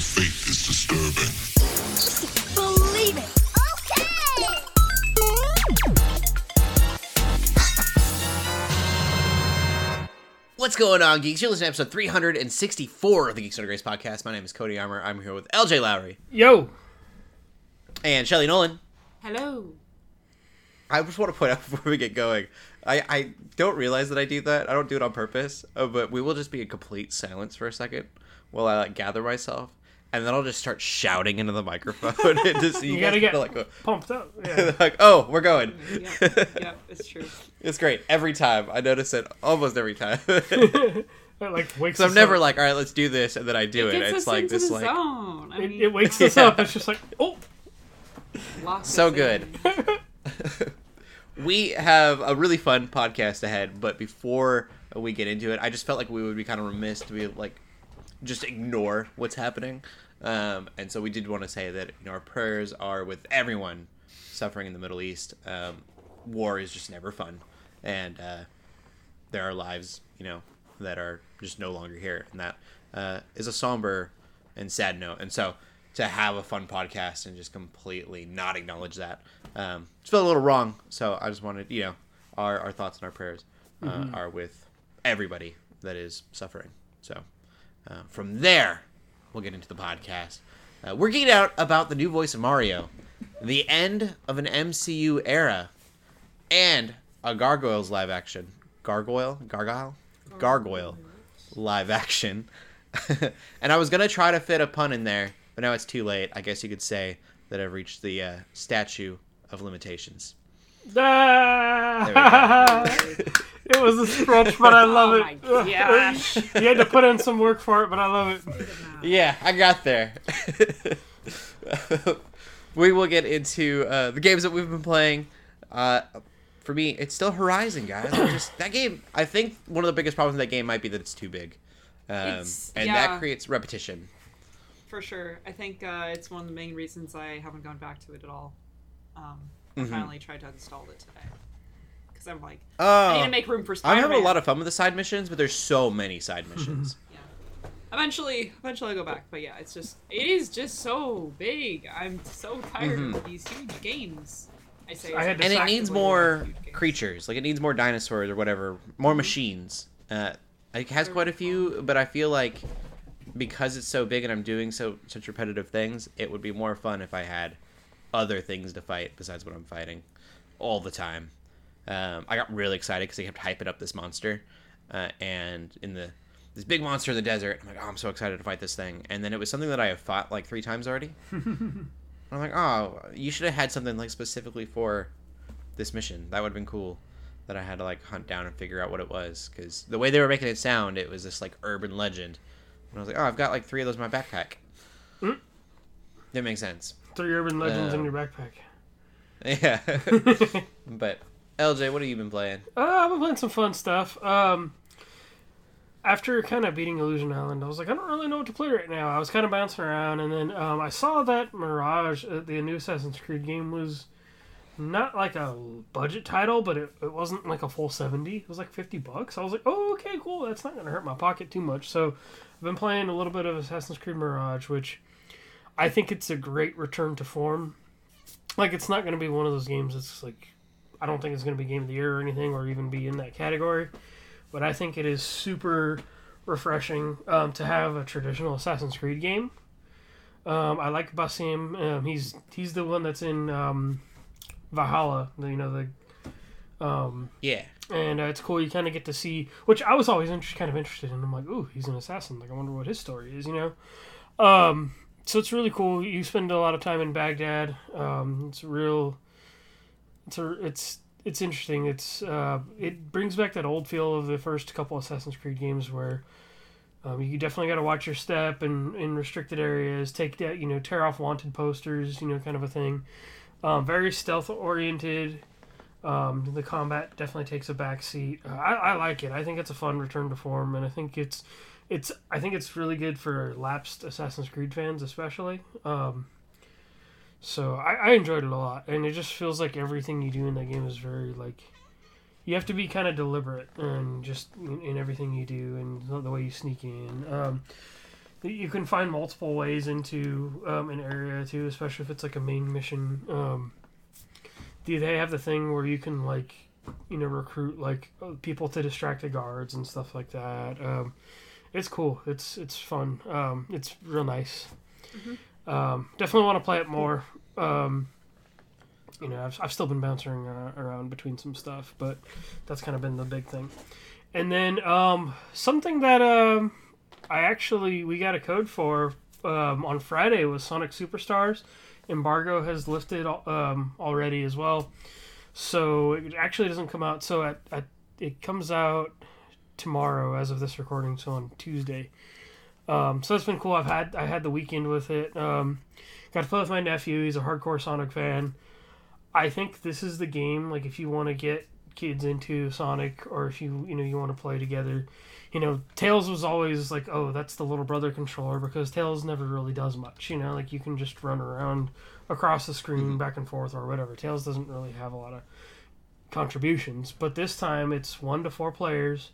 The faith is disturbing. Believe it. Okay. What's going on, geeks? You're listening to episode 364 of the Geeks Under Grace podcast. My name is Cody Armour. I'm here with LJ Lowry Yo, and Shelly Nolan. Hello. I just want to point out before we get going, I, I don't realize that I do that. I don't do it on purpose, uh, but we will just be in complete silence for a second while I like gather myself, and then I'll just start shouting into the microphone and just you, you guys gotta get like, go- pumped up. Yeah. like, oh, we're going. Yep, yep, it's true. it's great every time. I notice it almost every time. That like wakes. Up. So I'm us never up. like, all right, let's do this, and then I do it. Gets It's us like into this, the like zone. I It, mean, it wakes us up. It's just like, oh, lock so good. we have a really fun podcast ahead, but before we get into it, I just felt like we would be kind of remiss to be like just ignore what's happening. Um, and so we did want to say that you know our prayers are with everyone suffering in the Middle East. Um, war is just never fun, and uh, there are lives you know that are just no longer here, and that uh, is a somber and sad note. And so to have a fun podcast and just completely not acknowledge that, um, just felt a little wrong. So I just wanted you know our our thoughts and our prayers uh, are with everybody that is suffering. So uh, from there, we'll get into the podcast. Uh, we're geeked out about the new voice of Mario, the end of an MCU era, and a Gargoyles live action. Gargoyle? Gargoyle? Gargoyle live action. and I was going to try to fit a pun in there, but now it's too late. I guess you could say that I've reached the uh, statue of limitations. ah. it was a stretch, but I love Oh it. my gosh. you had to put in some work for it, but I love it. Yeah, I got there. we will get into uh, the games that we've been playing. Uh, for me, it's still Horizon, guys. Just that game. I think one of the biggest problems with that game might be that it's too big, um, It's- and yeah. that creates repetition. For sure. I think uh, it's one of the main reasons I haven't gone back to it at all. Um, I Mm-hmm. finally tried to install it today. Because I'm like, I need Oh, to make room for I'm having a lot of fun with the side missions, but there's so many side missions. Yeah. Eventually, eventually I'll go back. But yeah, it's just, it is just so big. I'm so tired Mhm. of these huge games. I say, I had and it needs more love huge games. creatures. Like it needs more dinosaurs or whatever, more machines. Uh, it has quite a few, but I feel like because it's so big and I'm doing so such repetitive things, it would be more fun if I had other things to fight besides what I'm fighting all the time. Um, I got really excited because they kept hyping up this monster, uh, and in the this big monster in the desert. I'm like, oh, I'm so excited to fight this thing, and then it was something that I have fought like three times already. I'm like, oh, you should have had something like specifically for this mission. That would have been cool. That I had to like hunt down and figure out what it was because the way they were making it sound, it was this like urban legend. And I was like, oh, I've got like three of those in my backpack. Hmm. That makes sense. Three urban legends in Um, your backpack. Yeah. but LJ, what have you been playing? Uh, I've been playing some fun stuff. Um, after kind of beating Illusion Island, I was like, I don't really know what to play right now. I was kind of bouncing around, and then um, I saw that Mirage, uh, the new Assassin's Creed game, was not like a budget title, but it, it wasn't like a full 70. It was like 50 bucks. I was like, oh, okay, cool. That's not going to hurt my pocket too much. So I've been playing a little bit of Assassin's Creed Mirage, which I think it's a great return to form. Like, it's not going to be one of those games that's like I don't think it's going to be game of the year or anything, or even be in that category. But I think it is super refreshing um, to have a traditional Assassin's Creed game. Um, I like Basim. Um, he's he's the one that's in um, Valhalla. You know the um, Yeah. and uh, it's cool. You kind of get to see, which I was always inter- kind of interested in. I'm like, ooh, he's an assassin. Like, I wonder what his story is, you know. Um, so it's really cool. You spend a lot of time in Baghdad. Um, it's real. It's a, it's it's interesting. It's uh, it brings back that old feel of the first couple Assassin's Creed games where. Um, you definitely got to watch your step and in restricted areas. Take that, you know, tear off wanted posters, you know, kind of a thing. Um, very stealth oriented. Um, the combat definitely takes a back seat. Uh, I, I like it. I think it's a fun return to form, and I think it's it's I think it's really good for lapsed Assassin's Creed fans, especially. Um, so I, I enjoyed it a lot, and it just feels like everything you do in that game is very like you have to be kind of deliberate and just in, in everything you do and the, way you sneak in. Um, you can find multiple ways into um, an area too, especially if it's like a main mission. Um, do they have the thing where you can like, you know, recruit like uh, people to distract the guards and stuff like that? Um, it's cool. It's it's fun. Um, it's real nice. Um, definitely want to play it more. Um, you know, I've, I've still been bouncing uh, around between some stuff, but that's kind of been the big thing. And then um, something that um, I actually we got a code for um, on Friday was Sonic Superstars. Embargo has lifted um, already as well, so it actually doesn't come out. So at, at it comes out tomorrow as of this recording, so on Tuesday. Um, so it's been cool. I've had I had the weekend with it. Um, got to play with my nephew. He's a hardcore Sonic fan. I think this is the game. Like if you want to get kids into Sonic, or if you you know you want to play together, you know Tails was always like, oh, that's the little brother controller because Tails never really does much. You know, like you can just run around across the screen back and forth or whatever. Tails doesn't really have a lot of contributions, but this time it's one to four players.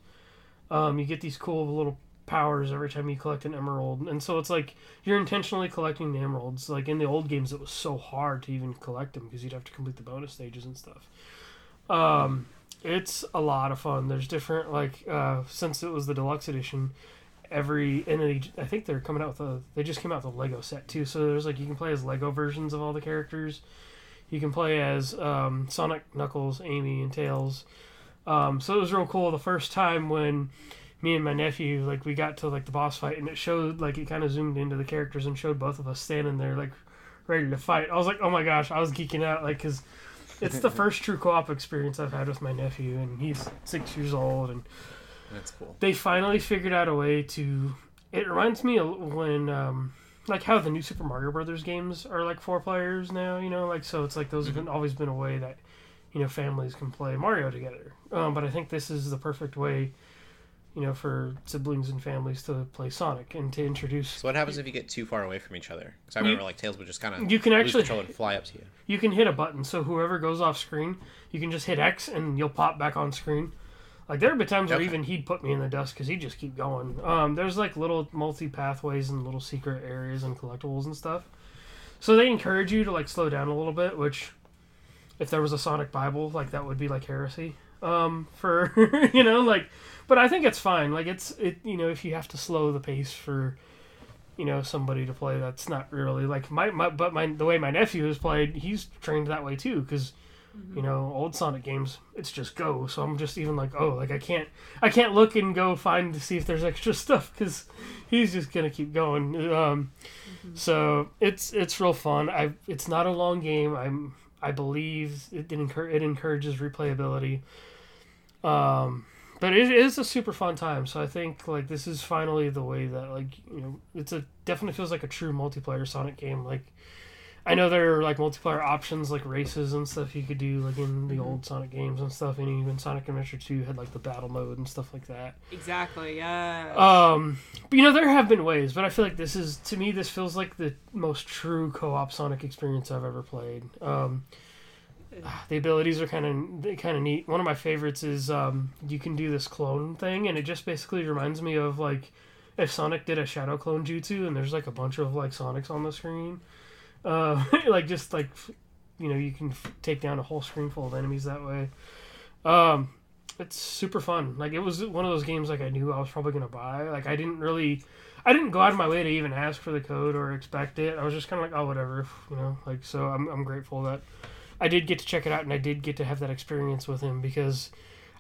Um, you get these cool little powers every time you collect an emerald, and so it's like you're intentionally collecting the emeralds. Like in the old games, it was so hard to even collect them because you'd have to complete the bonus stages and stuff. Um, it's a lot of fun. There's different like uh, since it was the deluxe edition, every and they, I think they're coming out with a they just came out with a Lego set too. So there's like you can play as Lego versions of all the characters. You can play as um, Sonic, Knuckles, Amy, and Tails. Um, so it was real cool the first time when me and my nephew like we got to like the boss fight and it showed like it kind of zoomed into the characters and showed both of us standing there like ready to fight. I was like, oh my gosh, I was geeking out like because it's the first true co-op experience I've had with my nephew and he's six years old and That's cool. they finally figured out a way to. It reminds me of when, um, like how the new Super Mario Brothers games are like four players now. You know, like so it's like those have been, always been a way that, you know, families can play Mario together. Um, but I think this is the perfect way, you know, for siblings and families to play Sonic and to introduce. So what happens if you get too far away from each other? Because I remember like Tails would just kind of You can actually- control and fly up to you. You can hit a button, so whoever goes off screen, you can just hit X and you'll pop back on screen. Like there have been times where even he'd put me in the dust because he'd just keep going. Um, there's like little multi pathways and little secret areas and collectibles and stuff. So they encourage you to like slow down a little bit, which if there was a Sonic Bible, like that would be like heresy. Um, for you know, like, but I think it's fine. Like it's it you know if you have to slow the pace for you know somebody to play that's not really like my, my but my the way my nephew has played he's trained that way too because you know old sonic games it's just go. So i'm just even like oh like i can't i can't look and go find to see if there's extra stuff because he's just gonna keep going. Um so it's it's real fun. I it's not a long game. I'm i believe it, it, it encourages replayability um but it is a super fun time so i think like this is finally the way that like you know it's a definitely feels like a true multiplayer sonic game like i know there are like multiplayer options like races and stuff you could do like in the old sonic games and stuff and even sonic adventure 2 had like the battle mode and stuff like that Exactly. Yeah. um, but you know there have been ways, but I feel like this is to me this feels like the most true co-op Sonic experience I've ever played. Um, the abilities are kind of kind of neat. One of my favorites is um, you can do this clone thing, and it just basically reminds me of like if Sonic did a shadow clone jutsu, and there's like a bunch of like Sonics on the screen, uh, like just like you know you can f- take down a whole screen full of enemies that way. Um, it's super fun. Like it was one of those games like I knew I was probably gonna buy. Like I didn't really, I didn't go out of my way to even ask for the code or expect it. I was just kind of like, oh whatever, you know. Like so, I'm I'm grateful that I did get to check it out and I did get to have that experience with him because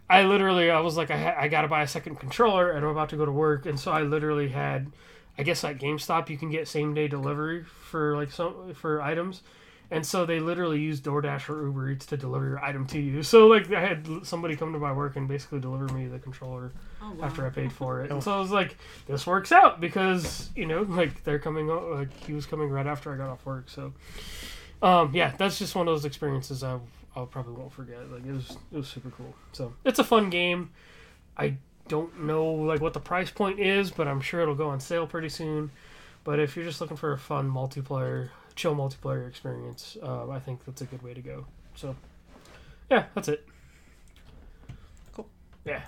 I literally I was like I ha- I gotta buy a second controller and I'm about to go to work and so I literally had, I guess at GameStop you can get same day delivery for like some for items. And so they literally use DoorDash or Uber Eats to deliver your item to you. So like I had somebody come to my work and basically deliver me the controller oh, wow. after I paid for it. And oh. so I was like, this works out because you know like they're coming o- like he was coming right after I got off work. So um, yeah, that's just one of those experiences I I probably won't forget. Like it was it was super cool. So it's a fun game. I don't know like what the price point is, but I'm sure it'll go on sale pretty soon. But if you're just looking for a fun multiplayer, chill multiplayer experience, uh, I think that's a good way to go. So, yeah, that's it. Cool. Yeah.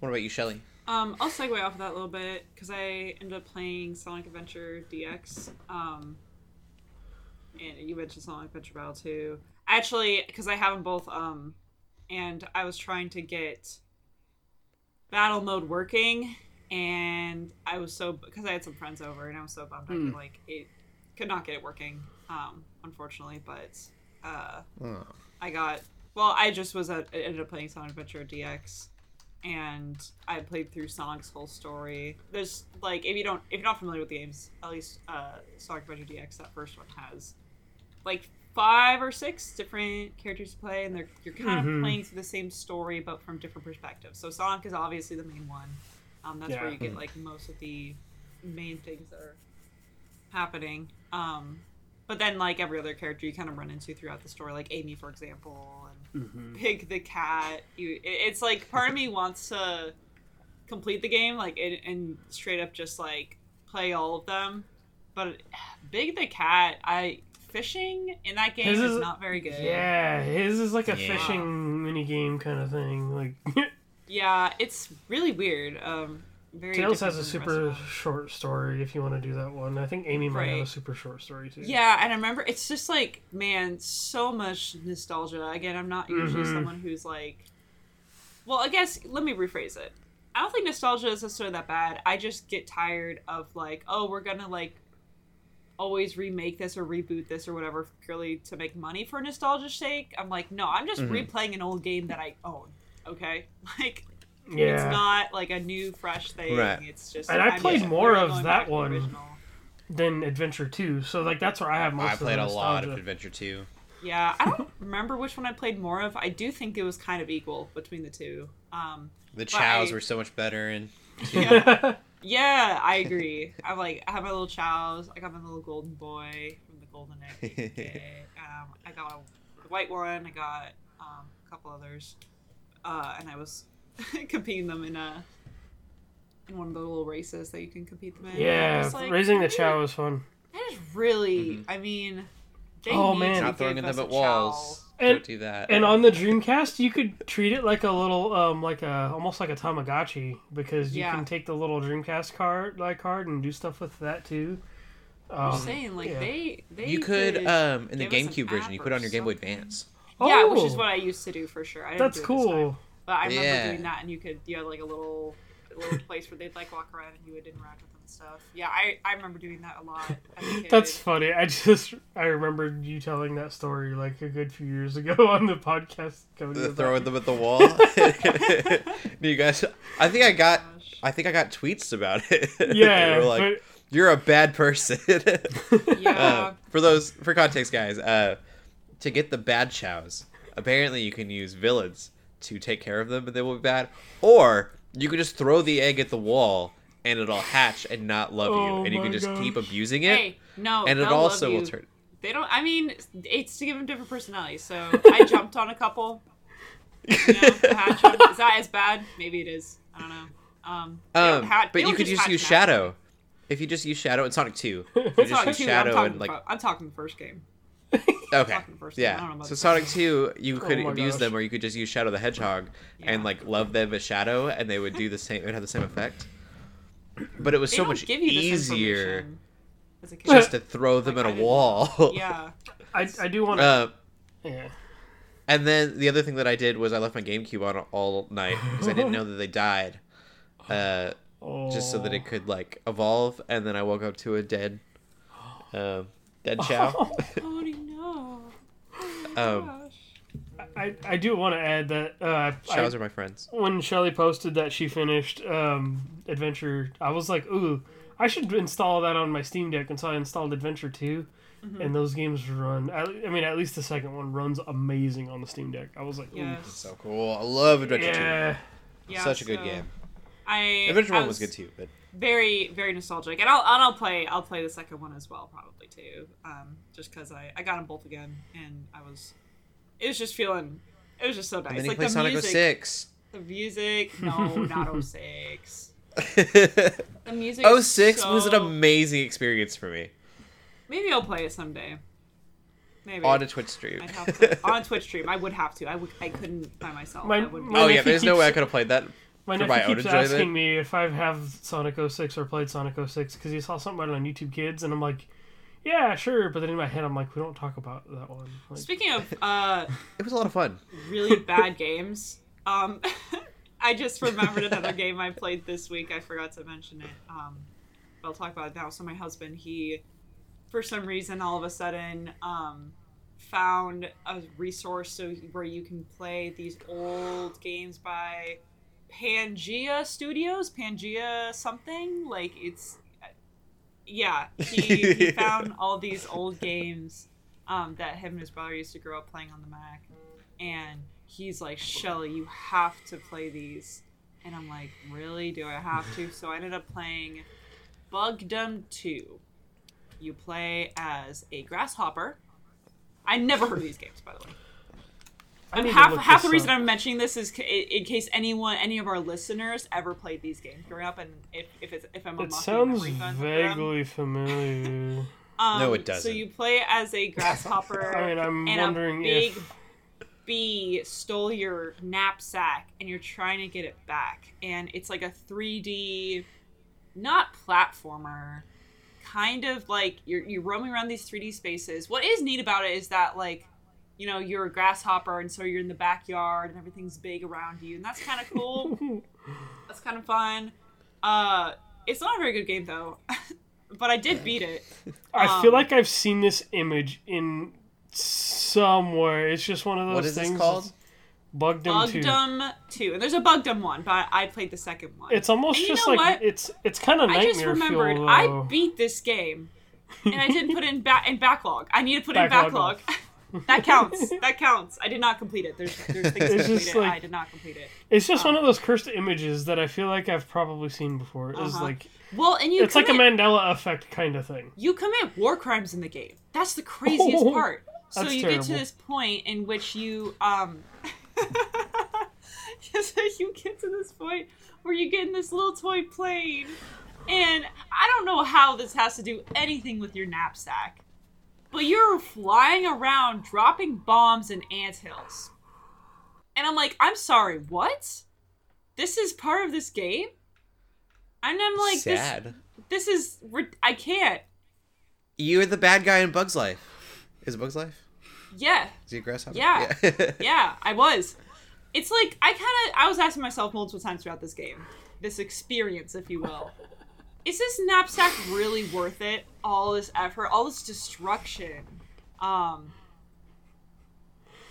What about you, Shelly? Um, I'll segue off of that a little bit because I ended up playing Sonic Adventure DX. Um, and you mentioned something Sonic Adventure Battle too. Actually, because I have them both, um, and I was trying to get battle mode working, and I was so because I had some friends over, and I was so bummed I could like it could not get it working, um, unfortunately. But uh, Oh. I got well. I just was at, I ended up playing Sonic Adventure DX, and I played through Sonic's whole story. There's like if you don't if you're not familiar with the games, at least uh, Sonic Adventure DX, that first one has like five or six different characters to play, and they're you're kind Mhm. of playing through the same story but from different perspectives. So Sonic is obviously the main one. Um, that's where you get like most of the main things that are happening. Um, but then, like every other character, you kind of run into throughout the story, like Amy, for example, and Mm-hmm. Big the cat. You, it- it's like part of me wants to complete the game, like and, and straight up just like play all of them. But Big the cat, I fishing in that game His is, is- not very good. Yeah, his is like a Yeah. fishing mini game kind of thing. Like yeah, it's really weird. Um, very. Tails has a than the rest of super short story if you want to do that one. I think Amy might have a super short story too. Yeah, and I remember it's just like, man, so much nostalgia. Again, I'm not usually Mhm. someone who's like, well, I guess let me rephrase it. I don't think nostalgia is necessarily that bad. I just get tired of like, oh, we're gonna like always remake this or reboot this or whatever purely to make money for nostalgia's sake. I'm like, no, I'm just Mhm. replaying an old game that I own. Okay, like yeah. it's not like a new fresh thing. Right. It's just. And I I'm played just more of that back to the one. original. Then Adventure Two, so like that's where I have most I of played the a lot of. Adventure 2. Yeah, I don't remember which one I played more of. I do think it was kind of equal between the two. Um, The But Chaos I- were so much better, and yeah, yeah, I agree. I'm like, I have my little Chaos. I got my little golden boy from the golden egg. Um, I got a white one. I got um, a couple others, uh, and I was competing them in a in one of the little races that you can compete them in. yeah, like, raising the Chao was fun. That is really. Mhm. I mean, they Oh, need man. to not throwing them at a walls. And- Don't do that. And on the Dreamcast, you could treat it like a little, um, like a almost like a Tamagotchi because you Yeah. can take the little Dreamcast card, like card, and do stuff with that too. I'm Um, saying like yeah. they they you could, um, in the give us an GameCube version, you put it on your Game Boy something. Advance. Yeah, which is Oh, what I used to do for sure. I didn't That's do it this time. cool. But I remember Yeah. doing that, and you could you had like a little a little place where they'd like walk around and you would interact with them and stuff. Yeah, I, I remember doing that a lot. As a kid. That's funny. I just I remembered you telling that story like a good few years ago on the podcast. Cody, The about- throwing them at the wall. Do you guys? I think I got. Gosh. I think I got tweets about it. Yeah, They were like, "You're a bad person." Yeah. Uh, for those for context, guys, uh, to get the bad Chaos, apparently you can use villains to take care of them, and they will be bad, or you can just throw the egg at the wall and it'll hatch and not love Oh you, and you can my just keep abusing it, hey, no, and it also will turn. They don't. I mean, it's to give them different personalities. So I jumped on a couple. You know, to hatch. Is that as bad? Maybe it is. I don't know. Um, Um, hatch- but you could just just use naturally. Shadow. If you just use Shadow in Sonic Two, you Sonic just use 2, I'm Shadow talking and like about- I'm talking the first game. okay, talking first game. I don't know yeah. about So Sonic second Two, you could Oh abuse gosh. them, or you could just use Shadow the Hedgehog and like love them as Shadow, and they would do the same. It would have the same effect. But it was They so much give you easier a just to throw them Like, at I a didn't wall. Yeah. I I do want to. Uh, yeah. and then the other thing that I did was I left my GameCube on all night because I didn't know that they died. Uh, Oh. just so that it could like evolve, and then I woke up to a dead, uh, dead Chao. Cody, no. Oh, Um, gosh. I I do want to add that uh, I, are my friends. when Shelly posted that she finished um, Adventure, I was like, ooh, I should install that on my Steam Deck. And so I installed Adventure 2. Mm-hmm. And those games run, I I mean, at least the second one runs amazing on the Steam Deck. I was like, ooh. Yes. So cool. I love Adventure Yeah. Yeah, Such a good game. I Adventure I One was good too, but Very, very nostalgic, and I'll and I'll play I'll play the second one as well probably too. Um, just because I I got them both again, and I was it was just feeling it was just so nice. and then you like play the Sonic music, 06. the music, no, not 06. The music. 06 was an amazing experience for me Maybe I'll play it someday. Maybe on a Twitch stream. I'd have to on a Twitch stream. I would have to. I would. I couldn't by myself. My- I my- oh yeah, if he there's no way I could have played that. My For my nephew keeps enjoyment? asking me if I have Sonic 06 or played Sonic 06 because he saw something about it on YouTube Kids, and I'm like, yeah, sure. But then in my head, I'm like, we don't talk about that one. Like, Speaking of uh, It was a lot of fun. really bad games, um, I just remembered another game I played this week. I forgot to mention it. Um, but I'll talk about it now. So my husband, he, for some reason, all of a sudden, um, found a resource so where you can play these old games by Pangea Studios, Pangea something like it's. Yeah, he, he found all these old games um, that him and his brother used to grow up playing on the Mac, and he's like, Shelly, you have to play these. And I'm like, really? Do I have to? So I ended up playing Bugdom 2. You play as a grasshopper. I never heard of these games, by the way. I And half half the reason up. I'm mentioning this is ca- in case anyone, any of our listeners, ever played these games growing up, and if if, it's, if I'm a It a sounds refund them. vaguely familiar. Um, No, it doesn't. So you play as a grasshopper. I mean, I'm and wondering a big if bee stole your knapsack, and you're trying to get it back. And it's like a 3D, not platformer, kind of like you're you're roaming around these 3D spaces. What is neat about it is that like. You know, you're a grasshopper, and so you're in the backyard, and everything's big around you, and that's kind of cool. that's kind of fun. Uh, it's not a very good game though, but I did beat it. I um, feel like I've seen this image in somewhere. It's just one of those What is things. this called? that's Bugdom 2. Bugdom 2. And there's a Bugdom one, but I played the second one. It's almost And you just know like what? it's it's kind of nightmare I just remembered feel. I beat this game and I didn't put it in ba- in backlog. I need to put it in Backlog backlog. that counts. That counts. I did not complete it. There's there's things to complete like- I did not complete it. It's just one of those cursed images that I feel like I've probably seen before. It's Uh-huh. like Well, and you it's like a Mandela effect kind of thing. you commit war crimes in the game. That's the craziest Oh, part. So you get to this point in which you um so you get to this point where you get in this little toy plane and I don't know how this has to do anything with your knapsack. But you're flying around dropping bombs in anthills. And I'm like, I'm sorry, what? This is part of this game? And I'm like, this, Sad. this is I can't. You're the bad guy in Bug's Life. Is it Bug's Life? Yeah, Is he a grasshopper? Yeah. Yeah. yeah, I was. It's like I kind of I was asking myself multiple times throughout this game, this experience, if you will. Is this knapsack really worth it? All this effort, all this destruction. Um,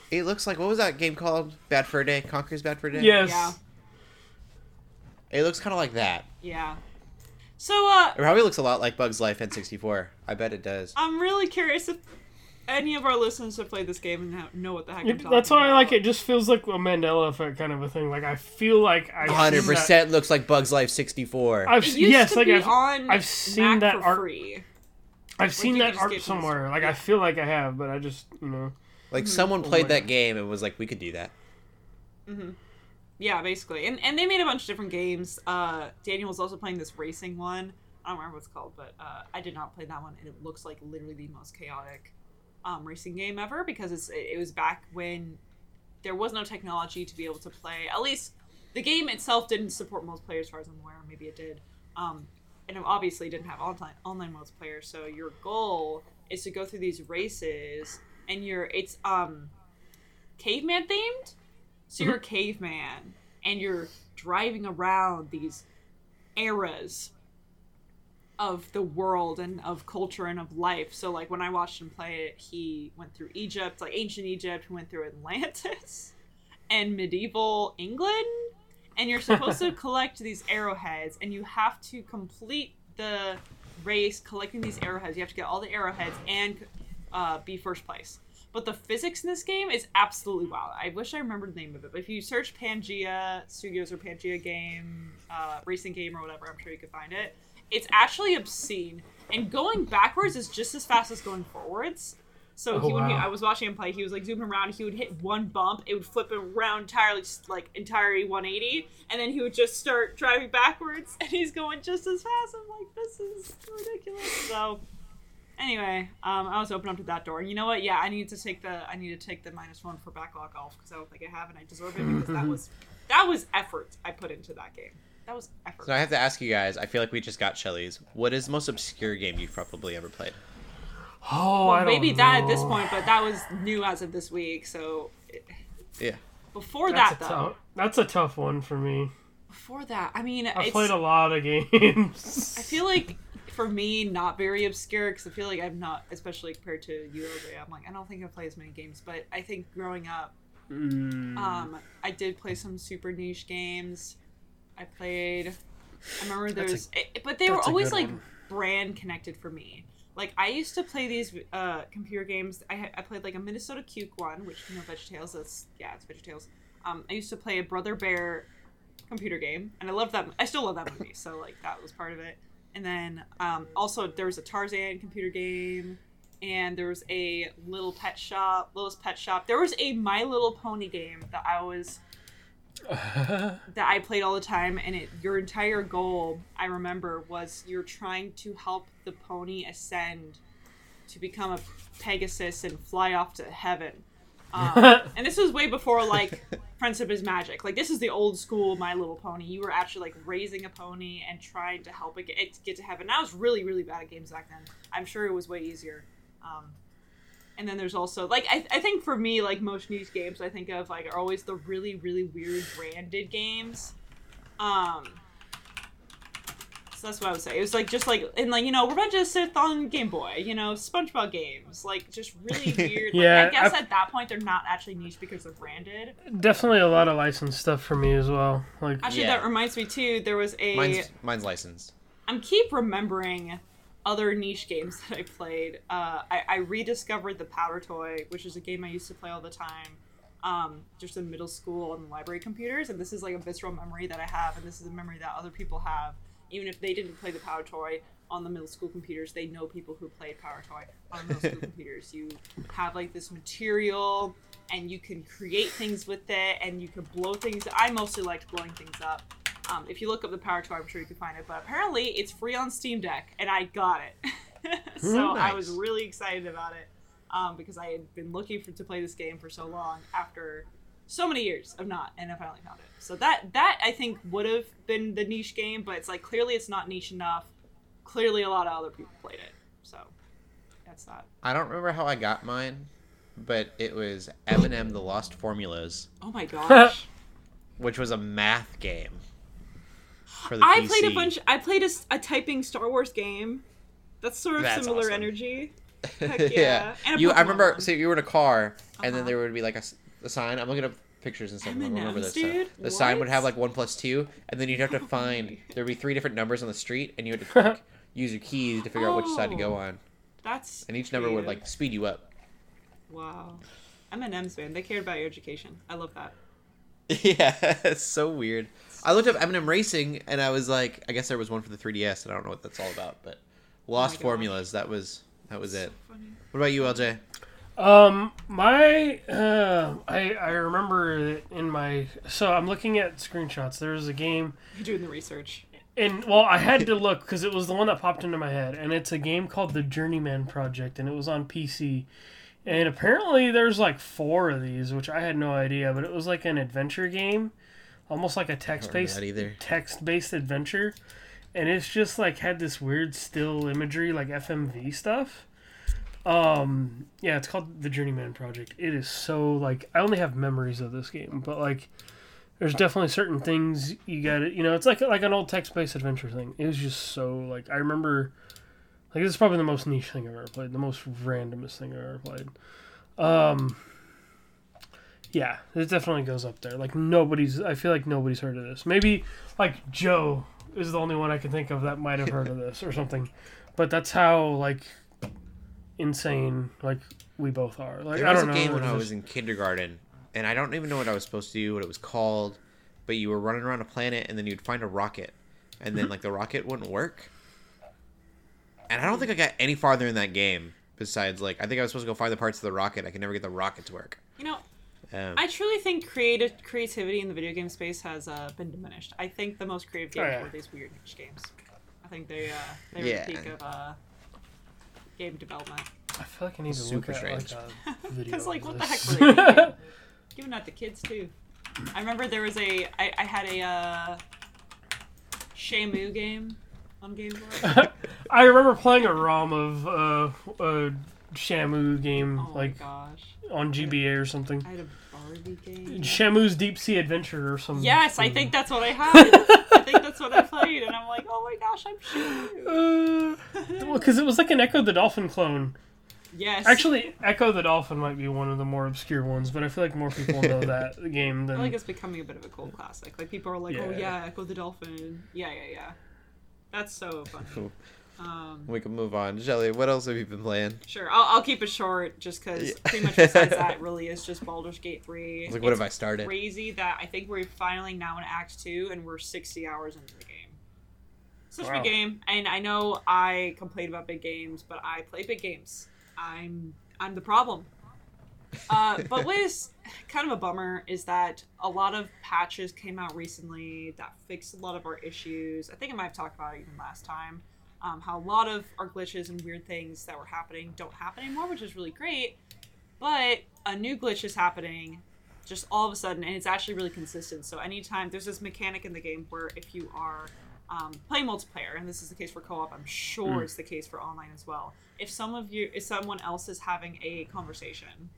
it looks like what was that game called? Bad Fur Day. Conker's Bad Fur Day. Yes. yeah, It looks kind of like that. yeah. So uh, It probably looks a lot like Bug's Life N64. I bet it does. I'm really curious if any of our listeners have played this game and know what the heck I'm talking that's why I like it. Just feels like a Mandela effect kind of a thing. Like I feel like I Hundred percent looks like Bug's Life 64. I've It used yes, to like be I've, on I've seen Mac that for art. free. I've seen you that art somewhere. Like. I feel like I have, but I just you know. Like someone played my that God. game and was like, "We could do that." Yeah, basically. And and they made a bunch of different games. Uh, Daniel was also playing this racing one. I don't remember what it's called, but uh, I did not play that one, and it looks like literally the most chaotic um, racing game ever because it's it was back when there was no technology to be able to play. At least the game itself didn't support multiplayer, as far as I'm aware. Maybe it did. Um, and it obviously didn't have online online multiplayer. So your goal is to go through these races, and you're it's um caveman themed. So you're a caveman, and you're driving around these eras of the world and of culture and of life. So like when I watched him play it, he went through Egypt, like ancient Egypt, he went through Atlantis and medieval England. And you're supposed to collect these arrowheads and you have to complete the race collecting these arrowheads. You have to get all the arrowheads and uh, be first place. But the physics in this game is absolutely wild. I wish I remembered the name of it. But if you search Pangea Studios or Pangea game, uh, racing game or whatever, I'm sure you could find it. It's actually obscene. And going backwards is just as fast as going forwards. So Oh, he would be, wow. I was watching him play. He was like zooming around. He would hit one bump. It would flip him around entirely, like entirely 180, and then he would just start driving backwards. And he's going just as fast. I'm like, this is ridiculous. So anyway, um, I was open up to that door. You know what? Yeah, I need to take the I need to take the minus one for backlog off because I don't think I have, and I deserve it because that was that was effort I put into that game. That was effort. So I have to ask you guys. I feel like we just got Shelly's. What is the most obscure game you've probably ever played? Oh, well, I don't maybe that at this point, but that was new as of this week. So Yeah. before That's that though, tough. That's a tough one for me. before that, I mean, I've played a lot of games. I feel like for me, not very obscure because I feel like I'm not, especially compared to you, OJ. I'm like, I don't think I play as many games, but I think growing up, Mm. um, I did play some super niche games. I played. I remember a- there's, but they were always like one. brand connected for me. Like I used to play these uh, computer games. I, I played like a Minnesota Cuke one, which you know VeggieTales. That's yeah, it's VeggieTales. Um, I used to play a Brother Bear computer game, and I loved that. I still love that movie, so like that was part of it. And then um, also there was a Tarzan computer game, and there was a Little Pet Shop, Littlest Pet Shop. There was a My Little Pony game that I was that I played all the time, and it your entire goal I remember was you're trying to help the pony ascend to become a Pegasus and fly off to heaven. Um, and this was way before like Friendship is Magic. Like this is the old school My Little Pony. You were actually like raising a pony and trying to help it get, it get to heaven. And I was really really bad at games back then. I'm sure it was way easier. Um, and then there's also like I, I think for me like most niche games I think of like are always the really really weird branded games. Um, so that's what I would say. It was like just like and like you know Revenge of the Sith on Game Boy, you know SpongeBob games, like just really weird. Yeah, like, I guess I've- at that point they're not actually niche because they're branded. Definitely a lot of licensed stuff for me as well. Like, Actually, Yeah. that reminds me too. There was a Mine's mine's licensed. I'm keep remembering other niche games that I played. Uh, I, I rediscovered the Powder Toy, which is a game I used to play all the time, um, just in middle school on library computers. And this is like a visceral memory that I have, and this is a memory that other people have. Even if they didn't play the Powder Toy on the middle school computers, they know people who played Powder Toy on middle school computers. You have like this material, and you can create things with it, and you can blow things. I mostly liked blowing things up. Um, if you look up the Power I'm sure you can find it. But apparently, it's free on Steam Deck, and I got it. so I was really excited about it um, because I had been looking for to play this game for so long after so many years of not, and I finally found it. So that that I think would have been the niche game, but it's like clearly it's not niche enough. Clearly, a lot of other people played it. So that's that. I don't remember how I got mine, but it was M&M: The Lost Formulas, Oh my gosh. which was a math game. For the I PC. played a bunch. I played a typing Star Wars game. That's sort of That's similar awesome. energy. Heck yeah. And a You, I remember. one. So you were in a car, and Uh-huh. then there would be like a sign. I'm looking up pictures and stuff. I don't remember M&Ms, this. stuff. dude? The sign would have like one plus two, and then you'd have to find. There'd be three different numbers on the street, and you had to like, use your keys to figure out which side to go Oh. on. That's And each number would like speed you up. Wow. M&M's man, they cared about your education. I love that. yeah, it's so weird. I looked up M&M Racing, and I was like, I guess there was one for the 3DS, and I don't know what that's all about. But Lost gosh. Formulas, that was that was it. Funny. What about you, LJ? Um, my uh, I I remember that in my so I'm looking at screenshots. There was a game, You're doing the research. and well, I had to look because it was the one that popped into my head, and it's a game called the Journeyman Project, and it was on PC. And apparently, there's like four of these, which I had no idea, but it was like an adventure game, almost like a text-based text-based adventure, and it's just like had this weird still imagery, like FMV stuff. Um, yeah, it's called the Journeyman Project. It is so like I only have memories of this game, but like there's definitely certain things you got to you know, it's like like an old text-based adventure thing. It was just so like I remember like this is probably the most niche thing I've ever played, the most randomest thing I've ever played. Um yeah, it definitely goes up there. Like nobody's I feel like nobody's heard of this. Maybe like Joe is the only one I can think of that might have heard of this or something. But that's how like insane like we both are. Like There I was don't was a know. game when it's I just- was in kindergarten, and I don't even know what I was supposed to do, what it was called, but you were running around a planet, and then you'd find a rocket, and then mm-hmm. like the rocket wouldn't work. And I don't think I got any farther in that game. Besides, like I think I was supposed to go find the parts of the rocket. I could never get the rocket to work. You know, Um, I truly think creative creativity in the video game space has uh, been diminished. I think the most creative games Oh, yeah. were these weird niche games. I think they uh, they were Yeah. the peak of uh, game development. I feel like I need to Super look at strange. like a video. Because like, of what the heck this. were they thinking? Giving that to kids too. I remember there was a I, I had a uh, Shamu game on Game Boy. I remember playing a ROM of uh, a Shamu game Oh like gosh, on GBA or something. I had a Barbie game. Shamu's Deep Sea Adventure or something. Yes, I think that's what I had. I think that's what I played, and I'm like, oh my gosh, I'm Shamu. Uh, well, because it was like an Ecco the Dolphin clone. Yes, Actually, Ecco the Dolphin might be one of the more obscure ones, but I feel like more people know that game I than. feel like it's becoming a bit of a cult classic. Like people are like, oh Yeah. yeah, Ecco the Dolphin. Yeah, yeah, yeah. That's so funny. Um, We can move on. Shelly, what else have you been playing? sure, I'll, I'll keep it short, just because Yeah. pretty much besides that, really is just Baldur's Gate three. Like, what It's have I started? Crazy that I think we're finally now in Act two, and we're sixty hours into the game. Such a big game, and I know I complain about big games, but I play big games. I'm I'm the problem. Uh, but what is kind of a bummer is that a lot of patches came out recently that fixed a lot of our issues. I think I might have talked about it even last time. Um, how a lot of our glitches and weird things that were happening don't happen anymore, which is really great. But a new glitch is happening just all of a sudden, and it's actually really consistent. So anytime there's this mechanic in the game where if you are um, playing multiplayer, and this is the case for co-op, I'm sure it's the case for online as well. If some of you, if someone else is having a conversation,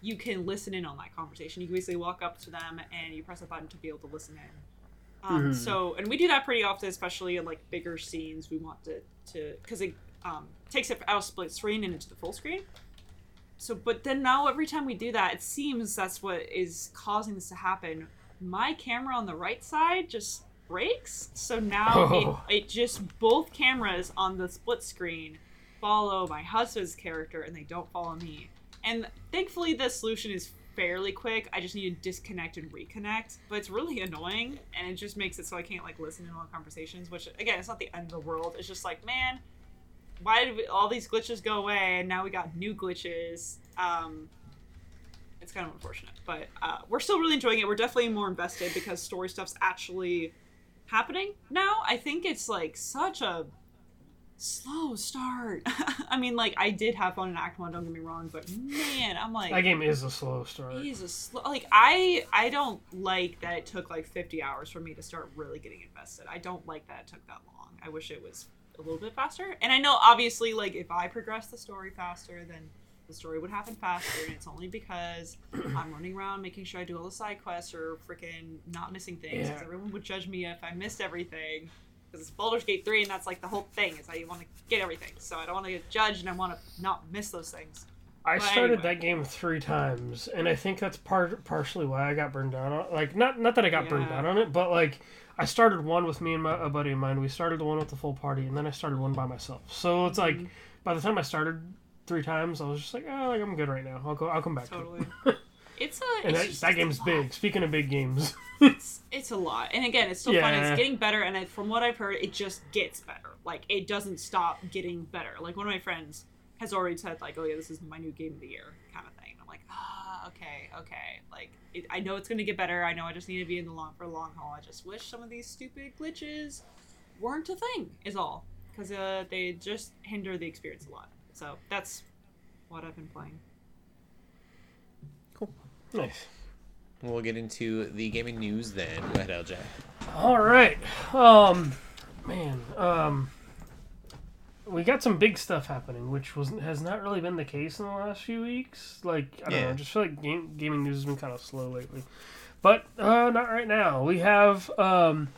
you can listen in on that conversation. You can basically walk up to them and you press a button to be able to listen in. Um, Mhm. So, and we do that pretty often, especially in like bigger scenes. We want to to because it um, takes it out of split screen and into the full screen. So, but then now every time we do that, it seems that's what is causing this to happen. My camera on the right side just breaks, so now Oh. it, it just both cameras on the split screen follow my husband's character and they don't follow me. And thankfully, the solution is fairly quick. I just need to disconnect and reconnect, but it's really annoying, and it just makes it so I can't like listen in all conversations. Which again, it's not the end of the world. It's just like, man, why did we, all these glitches go away, and now we got new glitches? Um, it's kind of unfortunate, but uh, we're still really enjoying it. We're definitely more invested because story stuff's actually happening now. I think it's like such a slow start. I mean, like I did have fun in Act One. Don't get me wrong, but man, I'm like that game is a slow start. He's a slow. Like I, I don't like that it took like 50 hours for me to start really getting invested. I don't like that it took that long. I wish it was a little bit faster. And I know obviously, like if I progress the story faster, then the story would happen faster. And it's only because I'm running around making sure I do all the side quests or freaking not missing things. Because Yeah. everyone would judge me if I missed everything. Because it's Baldur's Gate 3, and that's like the whole thing is I want to get everything. So I don't want to get judged, and I want to not miss those things. I But started anyway. that game three times, and I think that's part partially why I got burned out on. Like not not that I got burned Yeah. out on it, but like I started one with me and my, a buddy of mine. We started the one with the full party, and then I started one by myself. So it's like Mm-hmm. by the time I started three times, I was just like, oh, like, I'm good right now. I'll go. I'll come back. To it. Totally. It's a. And it's that, that game's big. Speaking of big games, It's, it's a lot, and again, it's still fun. It's getting better, and it, from what I've heard, it just gets better. Like it doesn't stop getting better. Like one of my friends has already said, like, "Oh yeah, this is my new game of the year," kind of thing. I'm like, ah, okay, okay. Like it, I know it's gonna get better. I know I just need to be in the long for a long haul. I just wish some of these stupid glitches weren't a thing. Is all because uh, they just hinder the experience a lot. So that's what I've been playing. Nice. We'll get into the gaming news then. Go ahead, LJ. All right. Um, man. Um, we got some big stuff happening, which was has not really been the case in the last few weeks. Like I don't know, I just feel like game, gaming news has been kind of slow lately. But uh, not right now. We have um,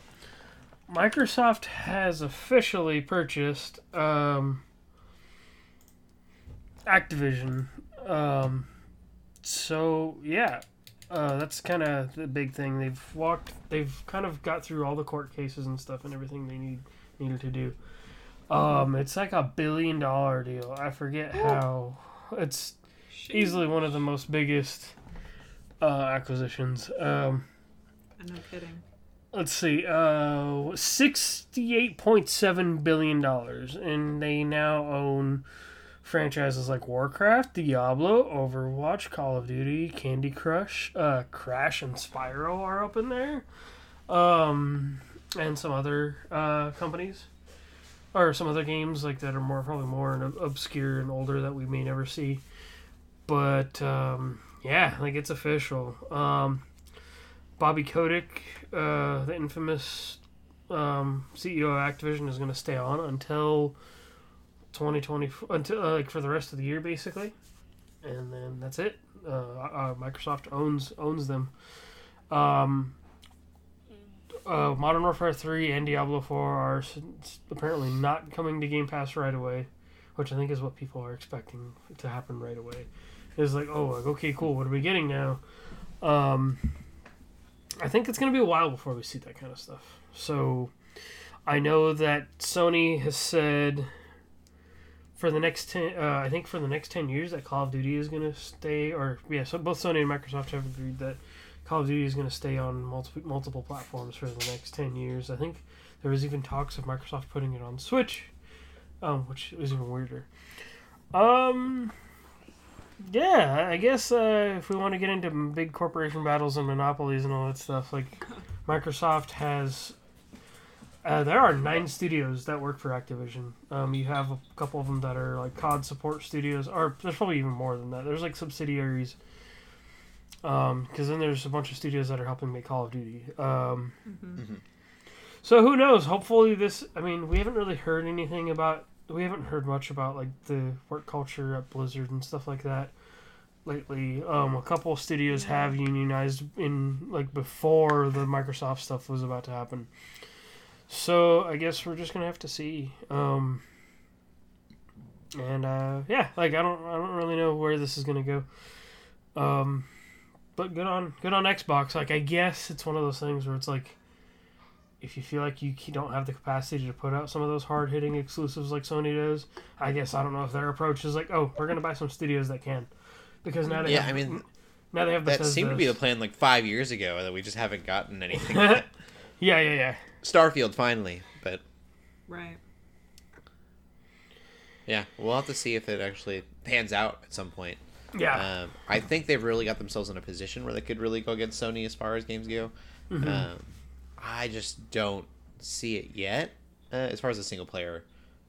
Microsoft has officially purchased um, Activision. Um, so yeah, uh, that's kind of the big thing. They've walked. They've kind of got through all the court cases and stuff and everything they need needed to do. Um, it's like a billion dollar deal. I forget how. It's easily one of the most biggest uh, acquisitions. Um, I'm not kidding. let's see, uh, sixty-eight point seven billion dollars, and they now own franchises like Warcraft, Diablo, Overwatch, Call of Duty, Candy Crush, uh, Crash, and Spyro are up in there, um, and some other uh, companies. Or some other games like that are more probably more ob- obscure and older that we may never see, but um, yeah, like it's official. Um, Bobby Kotick, uh, the infamous um, CEO of Activision, is going to stay on until 2020, until uh, like for the rest of the year, basically, and then that's it. Uh, uh, Microsoft owns owns them. Um, uh, Modern Warfare 3 and Diablo 4 are apparently not coming to Game Pass right away, which I think is what people are expecting to happen right away. It's like, oh, like, okay, cool. What are we getting now? Um, I think it's going to be a while before we see that kind of stuff. So I know that Sony has said for the next 10 uh, I think for the next 10 years that Call of Duty is going to stay or yeah, so both Sony and Microsoft have agreed that Call of Duty is going to stay on multiple multiple platforms for the next 10 years. I think there was even talks of Microsoft putting it on Switch, um, which was even weirder. Um yeah, I guess uh, if we want to get into big corporation battles and monopolies and all that stuff, like Microsoft has. Uh, there are nine studios that work for Activision. Um, you have a couple of them that are like COD support studios, or there's probably even more than that. There's like subsidiaries. Because then there's a bunch of studios that are helping make Call of Duty. Um, So who knows? Hopefully this. I mean, we haven't really heard anything about. We haven't heard much about like the work culture at Blizzard and stuff like that lately. Um, a couple of studios have unionized in like before the Microsoft stuff was about to happen. So I guess we're just gonna have to see. Um, and uh, yeah, like I don't, I don't really know where this is gonna go. Um, but good on, good on Xbox. Like I guess it's one of those things where it's like, if you feel like you don't have the capacity to put out some of those hard hitting exclusives like Sony does, I guess I don't know if their approach is like, oh, we're gonna buy some studios that can, because now they Yeah, have, I mean, now they have that seemed to be the plan like five years ago that we just haven't gotten anything. yeah, yeah, yeah. Starfield finally, but Right. yeah, we'll have to see if it actually pans out at some point. Yeah. Um, I think they've really got themselves in a position where they could really go against Sony as far as games go. Um, I just don't see it yet, uh, as far as the single player